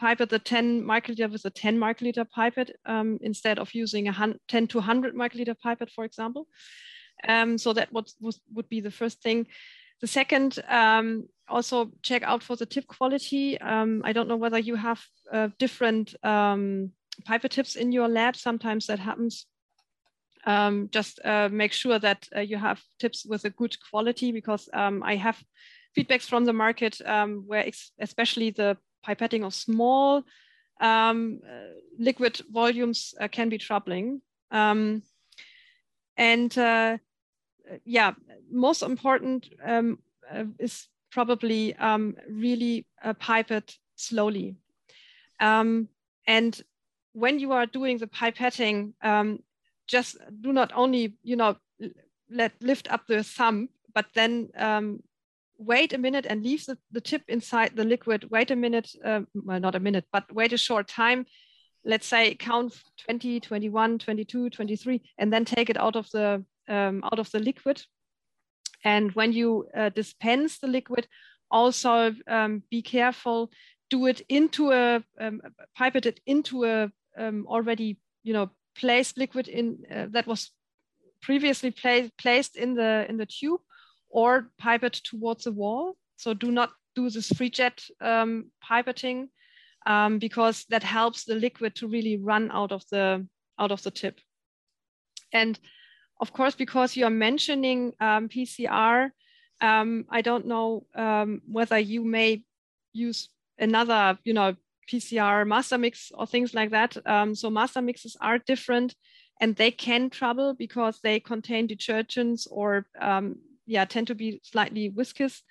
pipette the 10 microliter with a 10 microliter pipette um, instead of using a 10 to 100 microliter pipette, for example. Um, so that would, would be the first thing. The second, um, also check out for the tip quality. Um, I don't know whether you have uh, different um, pipette tips in your lab. Sometimes that happens. Um, just uh, make sure that uh, you have tips with a good quality because I have feedbacks from the market where especially the pipetting of small um, uh, liquid volumes uh, can be troubling. Um, and uh, yeah, most important um, uh, is probably um, really pipette slowly. Um, and when you are doing the pipetting, um, just do not only, you know, let lift up the thumb, but then wait a minute and leave the, the tip inside the liquid, wait a minute, uh, well, not a minute, but wait a short time. Let's say count 20, 21, 22, 23, and then take it out of the, um, out of the liquid. And when you uh, dispense the liquid, also um, be careful, do it into a, um, pipette it into a um, already, you know, placed liquid in uh, that was previously pla placed in the in the tube or pipette towards the wall. So do not do this free jet um, pipetting um, because that helps the liquid to really run out of the out of the tip. And of course, because you are mentioning um, PCR, um, I don't know um, whether you may use another, you know, PCR master mix or things like that. Um, so master mixes are different and they can trouble because they contain detergents or um, yeah, tend to be slightly viscous.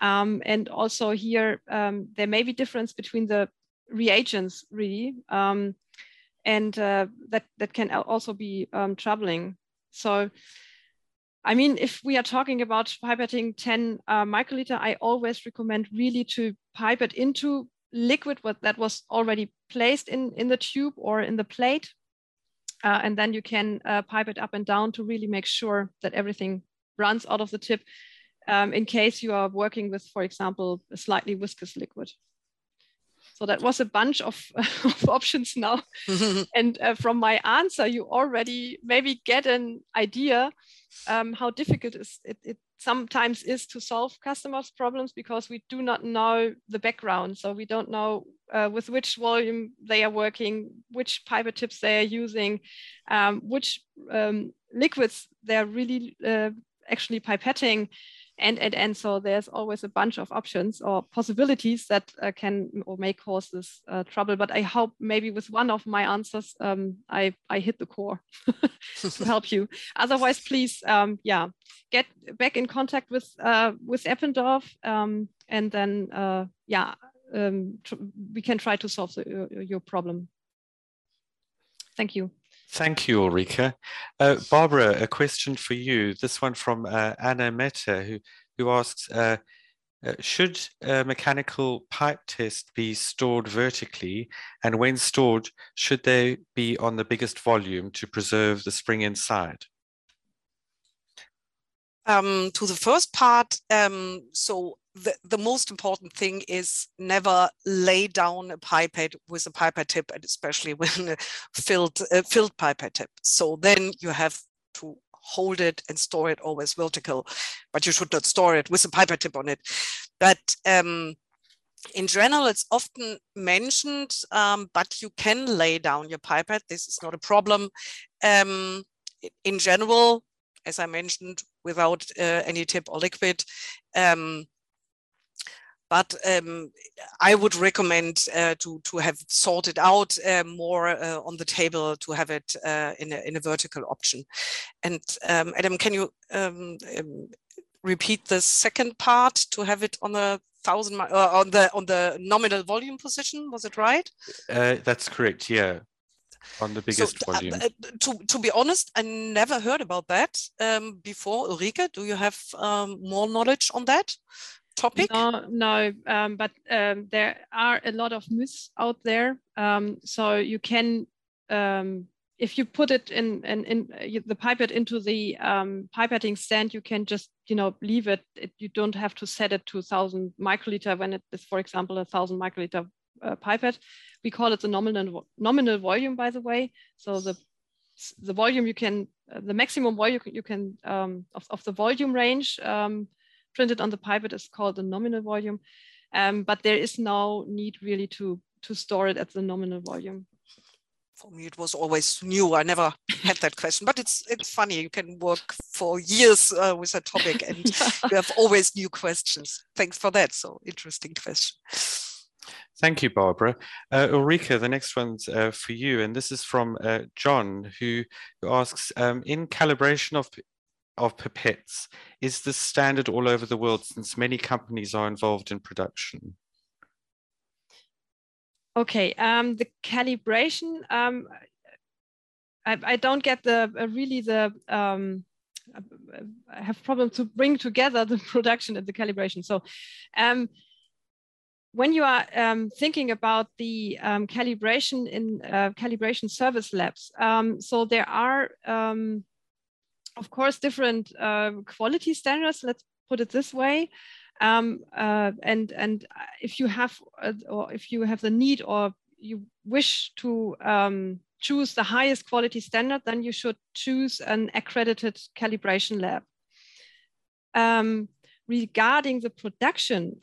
Um, and also here, um, there may be difference between the reagents really. Um, and uh, that, that can also be um, troubling. So, I mean, if we are talking about pipetting 10 uh, microliter, I always recommend really to pipette into liquid that was already placed in, in the tube or in the plate. Uh, and then you can uh, pipe it up and down to really make sure that everything runs out of the tip um, in case you are working with, for example, a slightly viscous liquid. So that was a bunch of, of options now. and uh, from my answer, you already maybe get an idea um, how difficult it, it sometimes is to solve customers' problems because we do not know the background. So we don't know uh, with which volume they are working, which pipette tips they are using, um, which um, liquids they're really uh, actually pipetting and, and, and so there's always a bunch of options or possibilities that uh, can or may cause this uh, trouble. But I hope maybe with one of my answers, um, I, I hit the core to help you. Otherwise, please, um, yeah, get back in contact with, uh, with Eppendorf um, and then, uh, yeah, um, we can try to solve the, your problem. Thank you. Thank you, Ulrike. Uh, Barbara, a question for you. This one from uh, Anna Meta, who, who asks, uh, uh should a mechanical pipettes be stored vertically? And when stored, should they be on the biggest volume to preserve the spring inside? Um, to the first part, um, so the, the most important thing is never lay down a pipette with a pipette tip, and especially when a filled, filled pipette tip. So then you have to hold it and store it always vertical, but you should not store it with a pipette tip on it. But um, in general, it's often mentioned, um, but you can lay down your pipette. This is not a problem. Um, in general, as I mentioned, without uh, any tip or liquid, um, but um, I would recommend uh, to to have sorted out uh, more uh, on the table to have it uh, in a in a vertical option. And um, Adam, can you um, um repeat the second part to have it on a thousand uh, on the on the nominal volume position? Was it right? Uh, that's correct. Yeah. on the biggest so, volume. Uh, to, to be honest, I never heard about that um, before. Ulrike, do you have um, more knowledge on that topic? No, no, um, but um, there are a lot of myths out there. Um, so you can, um, if you put it in, in, in uh, the pipette into the pipetting stand, you can just, you know, leave it. it. You don't have to set it to 1000 microliter when it is, for example, a 1000 microliter uh, pipette. We call it the nominal nominal volume, by the way. So the the volume you can, uh, the maximum volume you can um, of, of the volume range um, printed on the pipette is called the nominal volume. Um, but there is no need really to to store it at the nominal volume. For me, it was always new. I never had that question, but it's it's funny. You can work for years uh, with a topic, and you have always new questions. Thanks for that. So interesting question. Thank you, Barbara. Uh, Ulrike, the next one's uh, for you, and this is from uh, John, who, who asks, um, in calibration of, of pipettes, is this standard all over the world since many companies are involved in production? Okay, um, the calibration, um, I, I, don't get the uh, really the, um, I have problem to bring together the production and the calibration. So um, when you are um, thinking about the um, calibration in uh, calibration service labs, so there are, of course, different uh, quality standards. Let's put it this way. Um, uh, and and if you have uh, or if you have the need or you wish to um, choose the highest quality standard, then you should choose an accredited calibration lab. regarding the production,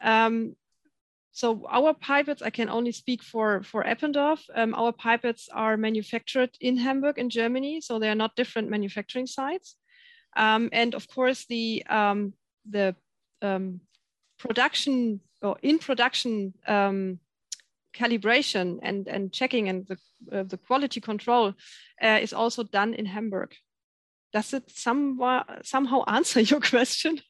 so our pipettes, I can only speak for, for Eppendorf. Um, our pipettes are manufactured in Hamburg in Germany, so they are not different manufacturing sites. Um, and of course, the, um, the um, production or in production um, calibration and, and checking and the, uh, the quality control uh, is also done in Hamburg. Does it somehow, somehow answer your question?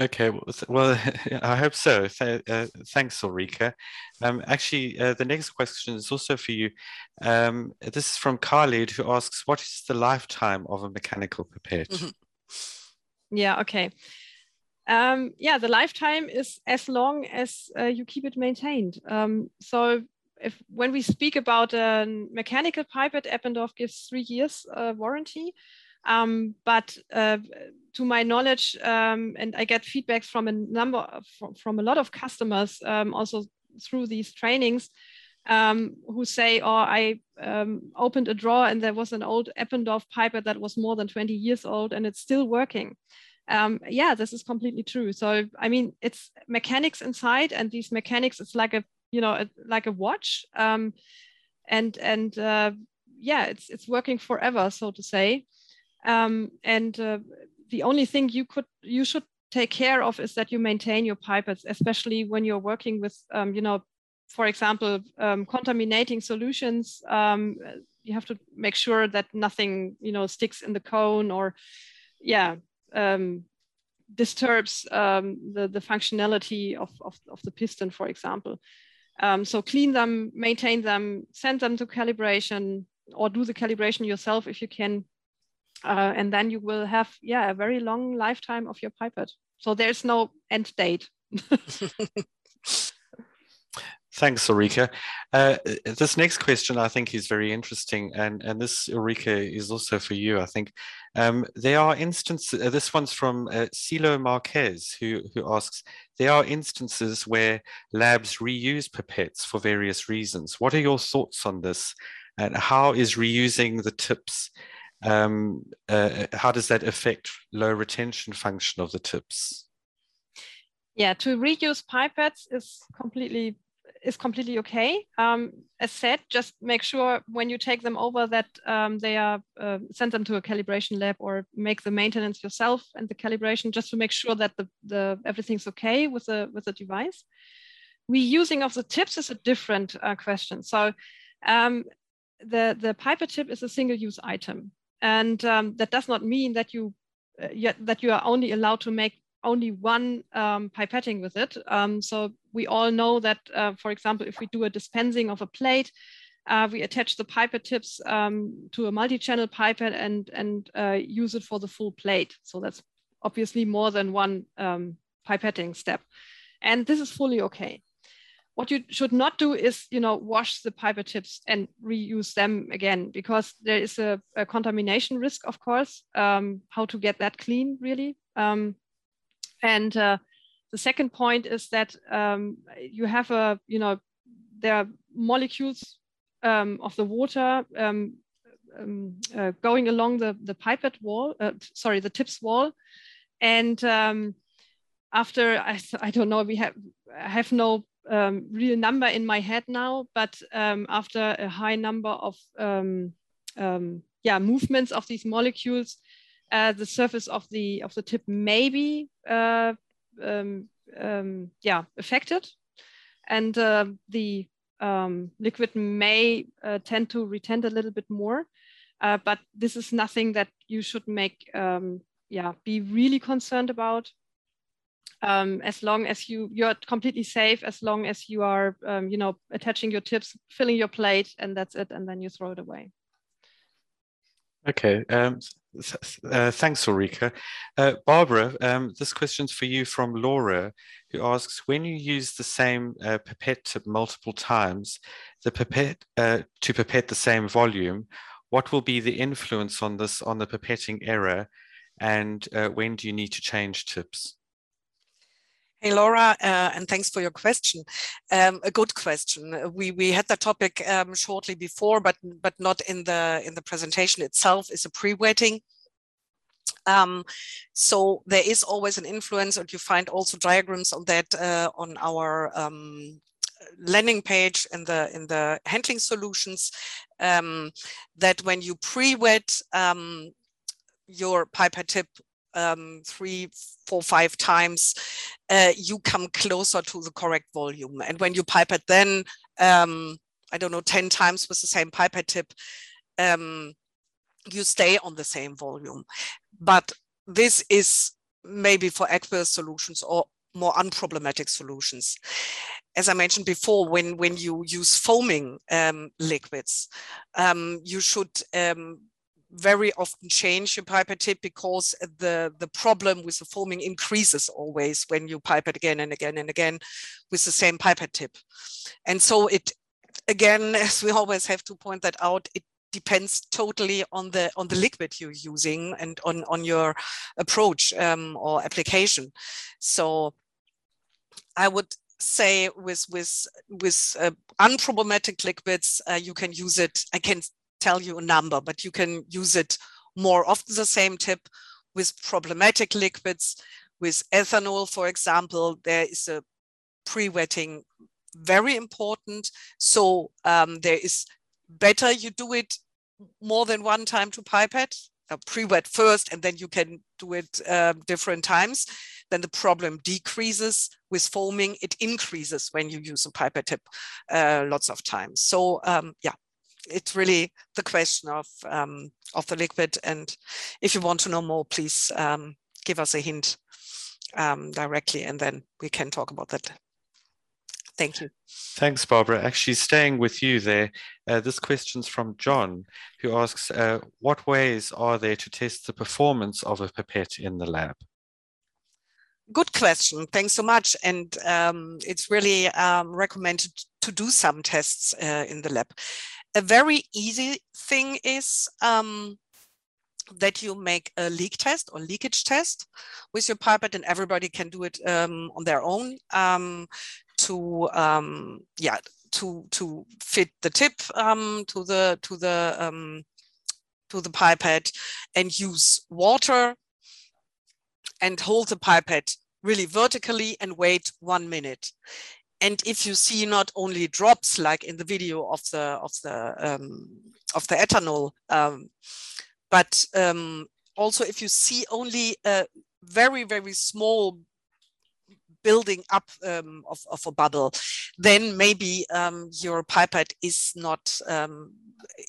Okay, well, I hope so. Uh, thanks, Ulrike. Um, actually, uh, the next question is also for you. Um, this is from Khalid, who asks, what is the lifetime of a mechanical pipette? Mm -hmm. Yeah, okay. Um, yeah, the lifetime is as long as uh, you keep it maintained. Um, so if when we speak about a mechanical pipette, Eppendorf gives three years uh, warranty. Um, but uh, to my knowledge, um, and I get feedbacks from a number of, from, a lot of customers um, also through these trainings um, who say, "Oh, I um, opened a drawer and there was an old Eppendorf pipe that was more than 20 years old and it's still working." Um, yeah, this is completely true. So I mean, it's mechanics inside, and these mechanics, it's like a you know, a, like a watch, and and uh, yeah, it's it's working forever, so to say. Um, and uh, the only thing you could you should take care of is that you maintain your pipettes, especially when you're working with, um, you know, for example, um, contaminating solutions. Um, you have to make sure that nothing, you know, sticks in the cone or, yeah, um, disturbs um, the, the functionality of, of, of, the piston, for example. Um, so clean them, maintain them, send them to calibration, or do the calibration yourself if you can uh, and then you will have yeah a very long lifetime of your pipette so there's no end date Thanks, Ulrike. Uh, this next question I think is very interesting, and, and this, Ulrike, is also for you, I think. Um, there are instances, uh, this one's from uh, Silo Marquez, who, who asks, there are instances where labs reuse pipettes for various reasons. What are your thoughts on this? And how is reusing the tips um, uh, how does that affect low retention function of the tips? Yeah, to reuse pipettes is completely is completely okay. Um, as said, just make sure when you take them over that um, they are uh, send them to a calibration lab or make the maintenance yourself and the calibration just to make sure that the, the everything's okay with the with the device. Reusing of the tips is a different uh, question. So um, the the pipette tip is a single use item. And um, that does not mean that you uh, that you are only allowed to make only one um, pipetting with it. Um, so we all know that, uh, for example, if we do a dispensing of a plate, uh, we attach the pipette tips um, to a multi-channel pipette and, and uh, use it for the full plate. So that's obviously more than one um, pipetting step. And this is fully okay. What you should not do is, you know, wash the pipette tips and reuse them again, because there is a, a contamination risk, of course, um, how to get that clean really. Um, and uh, the second point is that um, you have a, you know, there are molecules um, of the water um, um, uh, going along the, the pipette wall, uh, sorry, the tips wall. And after, I, I don't know, we have, have no um, real number in my head now, but um, after a high number of yeah, movements of these molecules, uh, the surface of the of the tip may be uh, um, um, yeah affected, and uh, the um, liquid may uh, tend to retent a little bit more. Uh, but this is nothing that you should make, um, yeah, be really concerned about. Um, as long as you you're completely safe, as long as you are, um, you know, attaching your tips, filling your plate, and that's it, and then you throw it away. Okay, um, uh, thanks, Ulrike. Uh, Barbara, um, this question's for you from Laura, who asks, when you use the same uh, pipette tip multiple times, the pipette uh, to pipette the same volume, what will be the influence on this on the pipetting error, and uh, when do you need to change tips? Hey, Laura, uh, and thanks for your question. Um, a good question. We we had that topic um, shortly before, but but not in the in the presentation itself. Is a pre-wetting. Um, so there is always an influence, and you find also diagrams on that uh, on our um, landing page in the in the handling solutions. Um, that when you pre-wet um, your pipette tip um, three, four, five times, uh, you come closer to the correct volume. And when you pipette then, um, I don't know, 10 times with the same pipette tip, um, you stay on the same volume. But this is maybe for aqueous solutions or more unproblematic solutions. As I mentioned before, when, when you use foaming um, liquids, um, you should um, very often change your pipette tip because the, the problem with the foaming increases always when you pipette again and again and again with the same pipette tip. And so it, again, as we always have to point that out, it depends totally on the on the liquid you're using and on on your approach um, or application. So I would say with with with uh, unproblematic liquids, uh, you can use it. I can tell you a number, but you can use it more often the same tip with problematic liquids. With ethanol, for example, there is a pre-wetting very important. So um, there is better you do it more than one time to pipette, uh, pre-wet first, and then you can do it uh, different times. Then the problem decreases with foaming. It increases when you use a pipette tip uh, lots of times. So um, yeah, it's really the question of um, of the liquid. And if you want to know more, please um, give us a hint um, directly, and then we can talk about that. Thank you. Thanks, Barbara. Actually, staying with you there, uh, this question's from John, who asks, uh, what ways are there to test the performance of a pipette in the lab? Good question. Thanks so much. And um, it's really um, recommended to do some tests uh, in the lab a very easy thing is um, that you make a leak test or leakage test with your pipette and everybody can do it um, on their own um, to um, yeah to to fit the tip um, to the to the um, to the pipette and use water and hold the pipette really vertically and wait one minute and if you see not only drops like in the video of the of the um, of the ethanol, um, but um, also if you see only a very very small building up um, of, of a bubble, then maybe um, your pipette is not um,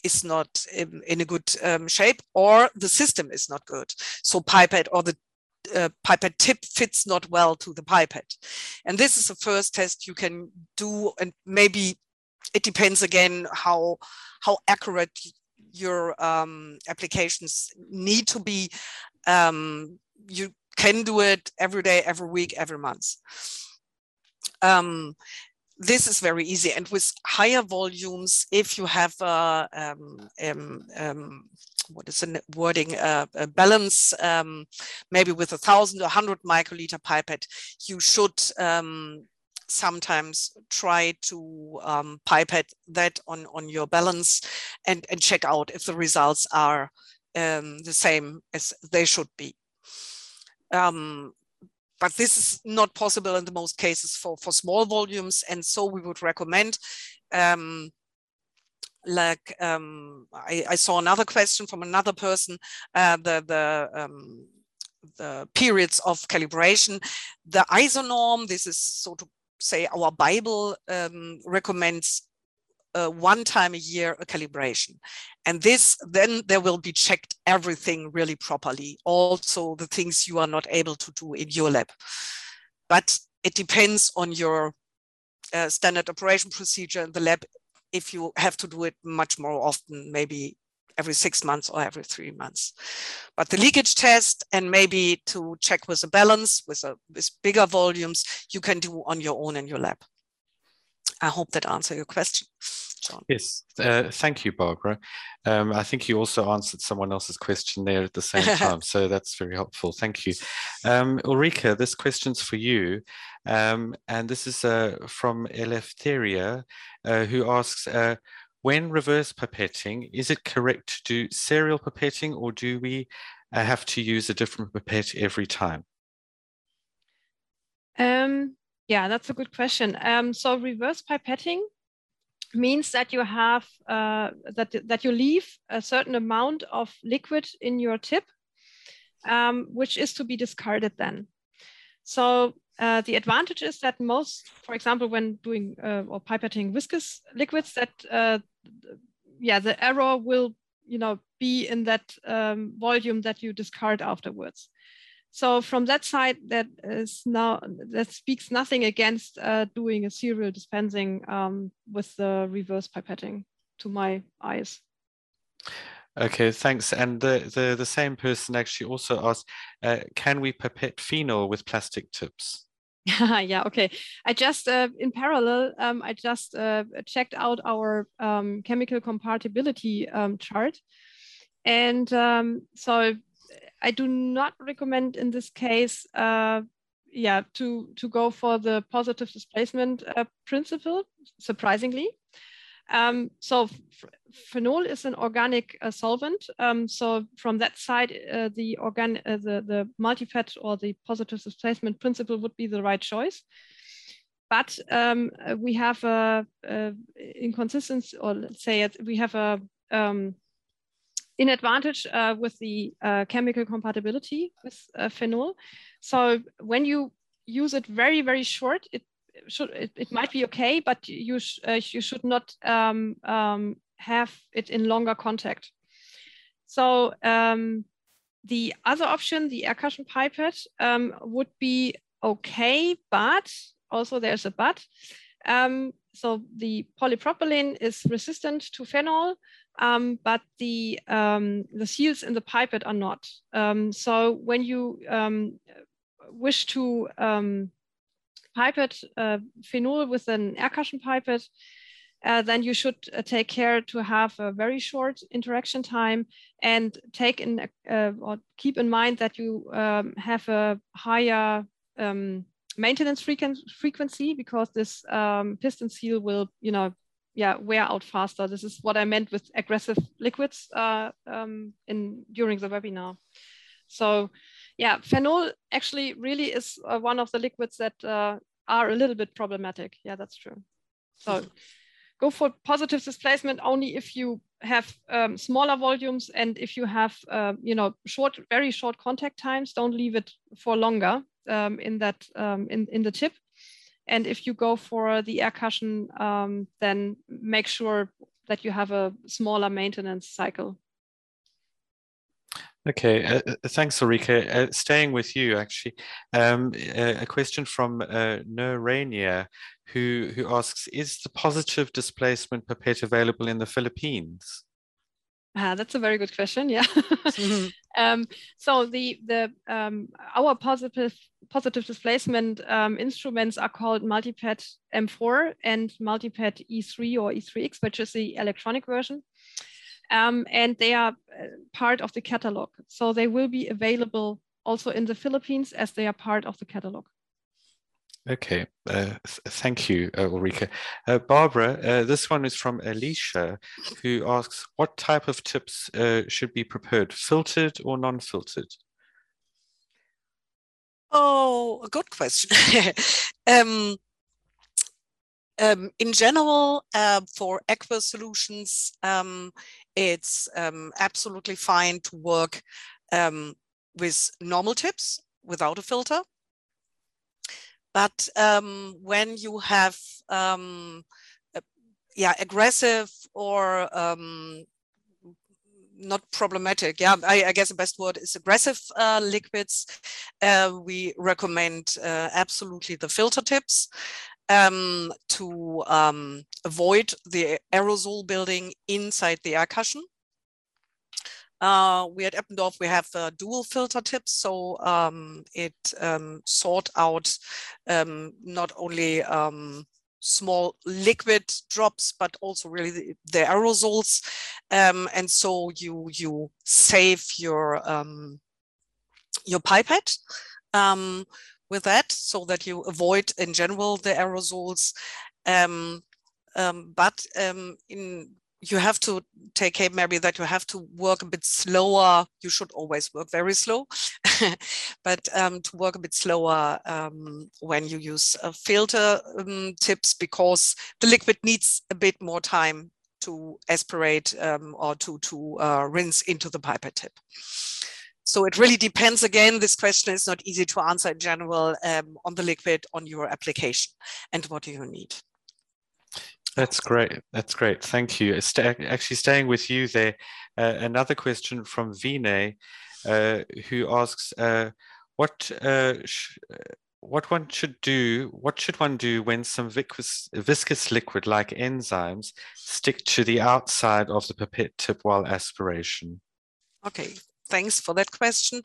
is not in, in a good shape, or the system is not good. So pipette or the uh, pipette tip fits not well to the pipette. And this is the first test you can do. And maybe it depends again how, how accurate your um, applications need to be. Um, you can do it every day, every week, every month. Um, this is very easy. And with higher volumes, if you have a, um, um, um, what is the wording, uh, a balance, um, maybe with a thousand or hundred microliter pipette, you should um, sometimes try to um, pipette that on, on your balance and, and check out if the results are the same as they should be. Um, but this is not possible in the most cases for, for small volumes. And so we would recommend um, like um, I, I, saw another question from another person, uh, the, the, um, the periods of calibration. The ISO norm, this is so to say our Bible um, recommends uh, one time a year a calibration. And this, then there will be checked everything really properly. Also the things you are not able to do in your lab. But it depends on your uh, standard operation procedure in the lab. If you have to do it much more often, maybe every six months or every three months. But the leakage test and maybe to check with a balance with a with bigger volumes, you can do on your own in your lab. I hope that answered your question, John. Yes, uh, thank you, Barbara. Um, I think you also answered someone else's question there at the same time, so that's very helpful. Thank you. Um, Ulrike, this question's for you, um, and this is uh, from Eleftheria, uh, who asks, uh, when reverse pipetting, is it correct to do serial pipetting or do we uh, have to use a different pipette every time? Um, yeah, that's a good question. Um, so reverse pipetting means that you have uh, that that you leave a certain amount of liquid in your tip, um, which is to be discarded then. So uh, the advantage is that most, for example, when doing uh, or pipetting viscous liquids, that uh, yeah, the error will you know be in that um, volume that you discard afterwards. So from that side, that is now that speaks nothing against uh, doing a serial dispensing um, with the reverse pipetting, to my eyes. Okay, thanks. And the, the, the same person actually also asked, uh, can we pipette phenol with plastic tips? yeah, okay. I just, uh, in parallel, um, I just uh, checked out our um, chemical compatibility um, chart. And um, so I do not recommend in this case, uh, yeah, to to go for the positive displacement uh, principle. Surprisingly, um, so phenol is an organic uh, solvent. Um, so from that side, uh, the organ uh, the the Multipette or the positive displacement principle would be the right choice. But um, we have a, a, inconsistency, or let's say it, we have a um, uh, with the uh, chemical compatibility with uh, phenol. So when you use it very, very short, it should it, it might be okay, but you, sh uh, you should not um, um, have it in longer contact. So um, the other option, the air cushion pipette, um, would be okay, but also there's a but. Um, so the polypropylene is resistant to phenol, um, but the, um, the seals in the pipette are not. Um, so when you wish to pipette uh, phenol with an air cushion pipette, uh, then you should uh, take care to have a very short interaction time and take in uh, or keep in mind that you um, have a higher maintenance frequency because this piston seal will, you know, yeah wear out faster. This is what I meant with aggressive liquids uh, um, in during the webinar. So yeah, phenol actually really is uh, one of the liquids that uh, are a little bit problematic. Yeah, that's true. So go for positive displacement only if you have um, smaller volumes and if you have uh, you know short, very short contact times. Don't leave it for longer um, in that um, in in the tip. And if you go for the air cushion, um, then make sure that you have a smaller maintenance cycle. Okay, uh, uh, thanks, Ulrike. Uh, staying with you, actually, um, a, a, question from uh, Rainier, who who asks: Is the positive displacement pipette available in the Philippines? Ah, that's a very good question. Yeah. um, so the the um, our positive positive displacement um, instruments are called Multipette M4 and Multipette E3 or E3X, which is the electronic version um, and they are uh, part of the catalog. So they will be available also in the Philippines as they are part of the catalog. Okay, uh, th thank you, uh, Ulrike. Uh, Barbara, uh, this one is from Alicia, who asks, what type of tips uh, should be prepared, filtered or non-filtered? Oh, a good question. um, um, in general, uh, for aqueous solutions, um, it's um, absolutely fine to work um, with normal tips without a filter. But um, when you have uh, yeah, aggressive or not problematic. Yeah, I, I, guess the best word is aggressive uh, liquids. Uh, we recommend uh, absolutely the filter tips um, to um, avoid the aerosol building inside the air cushion. Uh, we at Eppendorf, we have uh, dual filter tips, so um, it um, sort out um, not only um, small liquid drops, but also really the, the aerosols. Um, and so you you save your your pipette. Um, with that so that you avoid in general the aerosols. Um, um, but um, in you have to take care maybe that you have to work a bit slower. You should always work very slow, but um, to work a bit slower um, when you use filter um, tips because the liquid needs a bit more time to aspirate um, or to, to uh, rinse into the pipette tip. So it really depends. Again, this question is not easy to answer in general um, on the liquid, on your application, and what do you need. That's great. That's great. Thank you. actually, staying with you there, uh, another question from Vinay, uh, who asks, uh, "What uh, what one should do? What should one do when some viscous, viscous liquid like enzymes stick to the outside of the pipette tip while aspiration?" Okay, thanks for that question.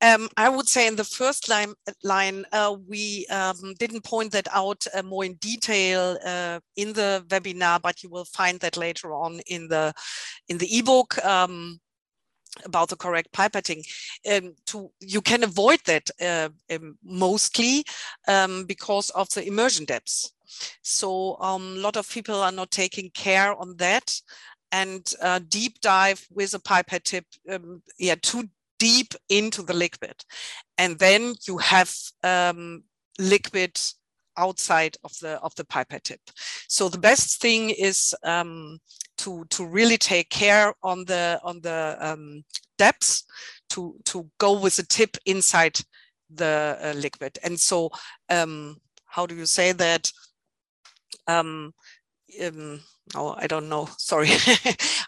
Um, I would say in the first line, line uh, we um, didn't point that out uh, more in detail uh, in the webinar, but you will find that later on in the in the ebook. Um, about the correct pipetting. Um, to you can avoid that uh, um, mostly um, because of the immersion depths. So um, a lot of people are not taking care on that and uh, deep dive with a pipette tip, um, yeah, too deep into the liquid. And then you have um, liquid outside of the of the pipette tip. So the best thing is um, to to really take care on the on the um, depths to to go with the tip inside the uh, liquid. And so um, how do you say that? Um, um, oh, I don't know. Sorry,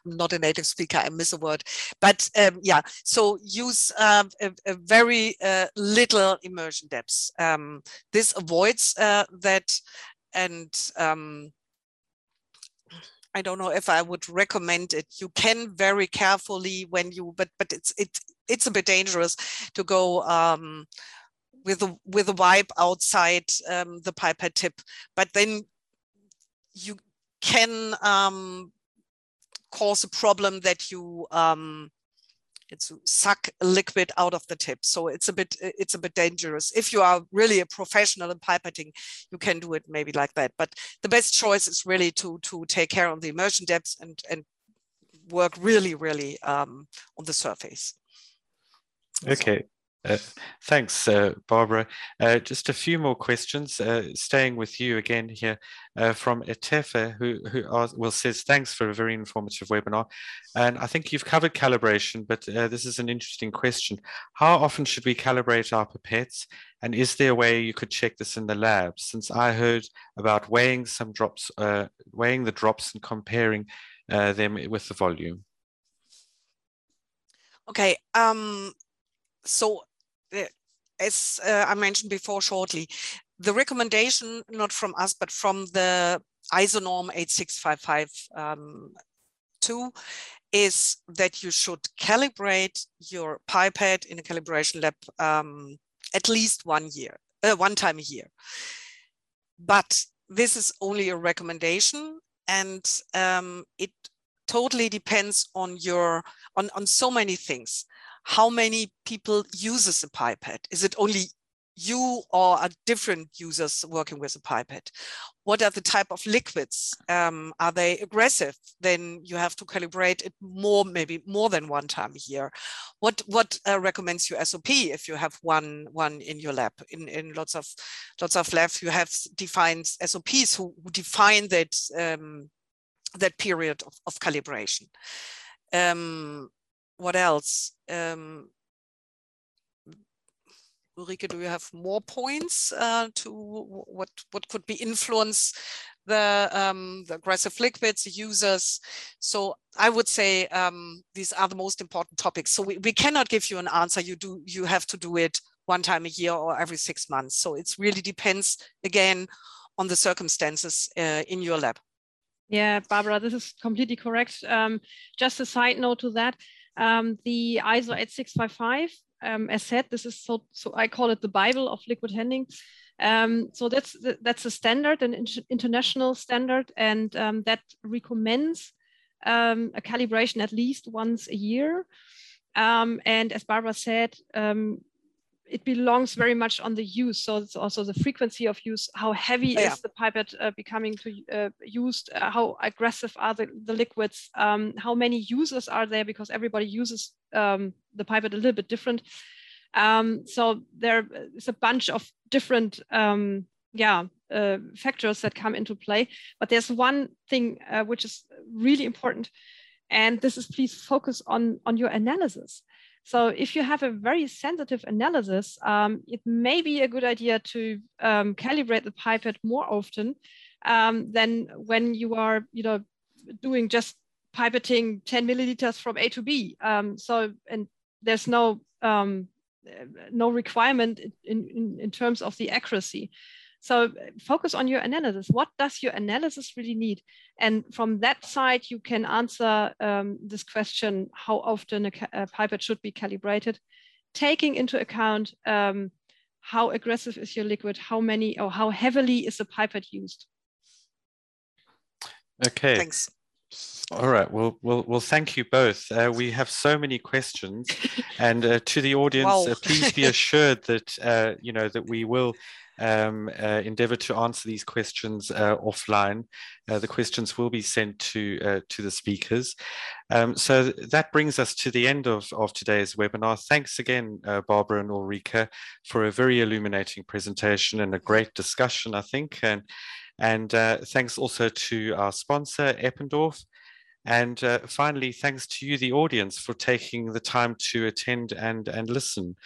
I'm not a native speaker. I miss a word. But um, yeah, so use uh, a, a, very uh, little immersion depths. Um, this avoids uh, that, and um, I don't know if I would recommend it. You can very carefully when you, but but it's it it's a bit dangerous to go um, with a with a wipe outside the pipette tip. But then you can um, cause a problem that you um, it's suck liquid out of the tip. So it's a bit it's a bit dangerous. If you are really a professional in pipetting, you can do it maybe like that. But the best choice is really to to take care of the immersion depths and and work really really um, on the surface. Okay. Uh, thanks, uh, Barbara. Uh, just a few more questions. Uh, staying with you again here uh, from Etefe, who, who well says, thanks for a very informative webinar. And I think you've covered calibration, but this is an interesting question. How often should we calibrate our pipettes? And is there a way you could check this in the lab? Since I heard about weighing some drops, weighing the drops and comparing them with the volume. Okay. Um, so, as uh, I mentioned before shortly, the recommendation, not from us, but from the ISO norm 8655 um, 2, is that you should calibrate your pipette in a calibration lab um, at least one year, uh, one time a year. But this is only a recommendation and um, it totally depends on your on on so many things how many people uses a pipette? Is it only you or are different users working with a pipette? What are the type of liquids? Um, are they aggressive? Then you have to calibrate it more maybe more than one time a year. What what uh, recommends you sop if you have one one in your lab? In in lots of lots of labs you have defined sops who, who define that um, that period of, of calibration. Um, what else? Um, Ulrike, do you have more points uh, to what what could be influence the um, the aggressive liquids users? So I would say um, these are the most important topics. So we, we cannot give you an answer. You do you have to do it one time a year or every six months. So it really depends again on the circumstances uh, in your lab. Yeah, Barbara, this is completely correct. Um, just a side note to that, um, the ISO 8655, um, as said, this is so, so I call it the Bible of liquid handling. Um, so that's that's a standard, an international standard, and um, that recommends um, a calibration at least once a year. and as Barbara said, it belongs very much on the use. So it's also the frequency of use. How heavy yeah. is the pipette uh, becoming to uh, used? Uh, how aggressive are the, the liquids? Um, how many users are there? Because everybody uses um, the pipette a little bit different. Um, so there is a bunch of different, um, yeah, uh, factors that come into play. But there's one thing uh, which is really important, and this is please focus on on your analysis. So if you have a very sensitive analysis, um, it may be a good idea to um, calibrate the pipette more often um, than when you are, you know, doing just pipetting 10 milliliters from A to B. Um, so, and there's no um, no requirement in, in, in terms of the accuracy. So focus on your analysis. What does your analysis really need? And from that side, you can answer um, this question, how often a, a, pipette should be calibrated, taking into account um, how aggressive is your liquid, how many or how heavily is the pipette used. Okay. Thanks. All right. Well, well, well. Thank you both. Uh, we have so many questions, and uh, to the audience, wow. uh, please be assured that uh, you know that we will um, uh, endeavor to answer these questions uh, offline. Uh, the questions will be sent to uh, to the speakers. Um, so that brings us to the end of, of today's webinar. Thanks again, uh, Barbara and Ulrike, for a very illuminating presentation and a great discussion, I think. And, and uh, thanks also to our sponsor, Eppendorf. And uh, finally, thanks to you, the audience, for taking the time to attend and, and listen.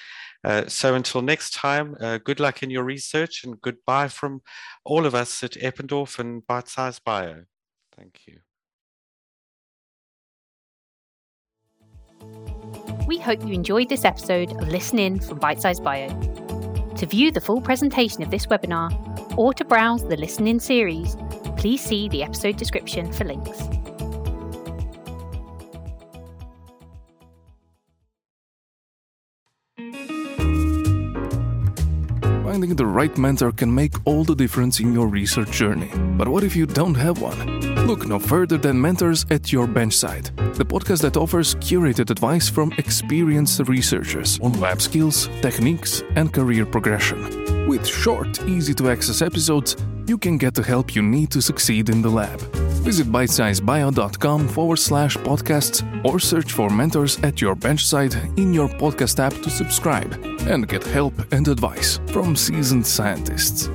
Uh, so until next time, uh, good luck in your research and goodbye from all of us at Eppendorf and Bite Size Bio. Thank you. We hope you enjoyed this episode of Listen In from Bite Size Bio. To view the full presentation of this webinar or to browse the Listen In series, please see the episode description for links. Finding the right mentor can make all the difference in your research journey. But what if you don't have one? Look no further than Mentors at Your Benchside, the podcast that offers curated advice from experienced researchers on lab skills, techniques, and career progression. With short, easy to access episodes, you can get the help you need to succeed in the lab. Visit bitesizebio.com forward slash podcasts or search for mentors at your benchside in your podcast app to subscribe and get help and advice from seasoned scientists.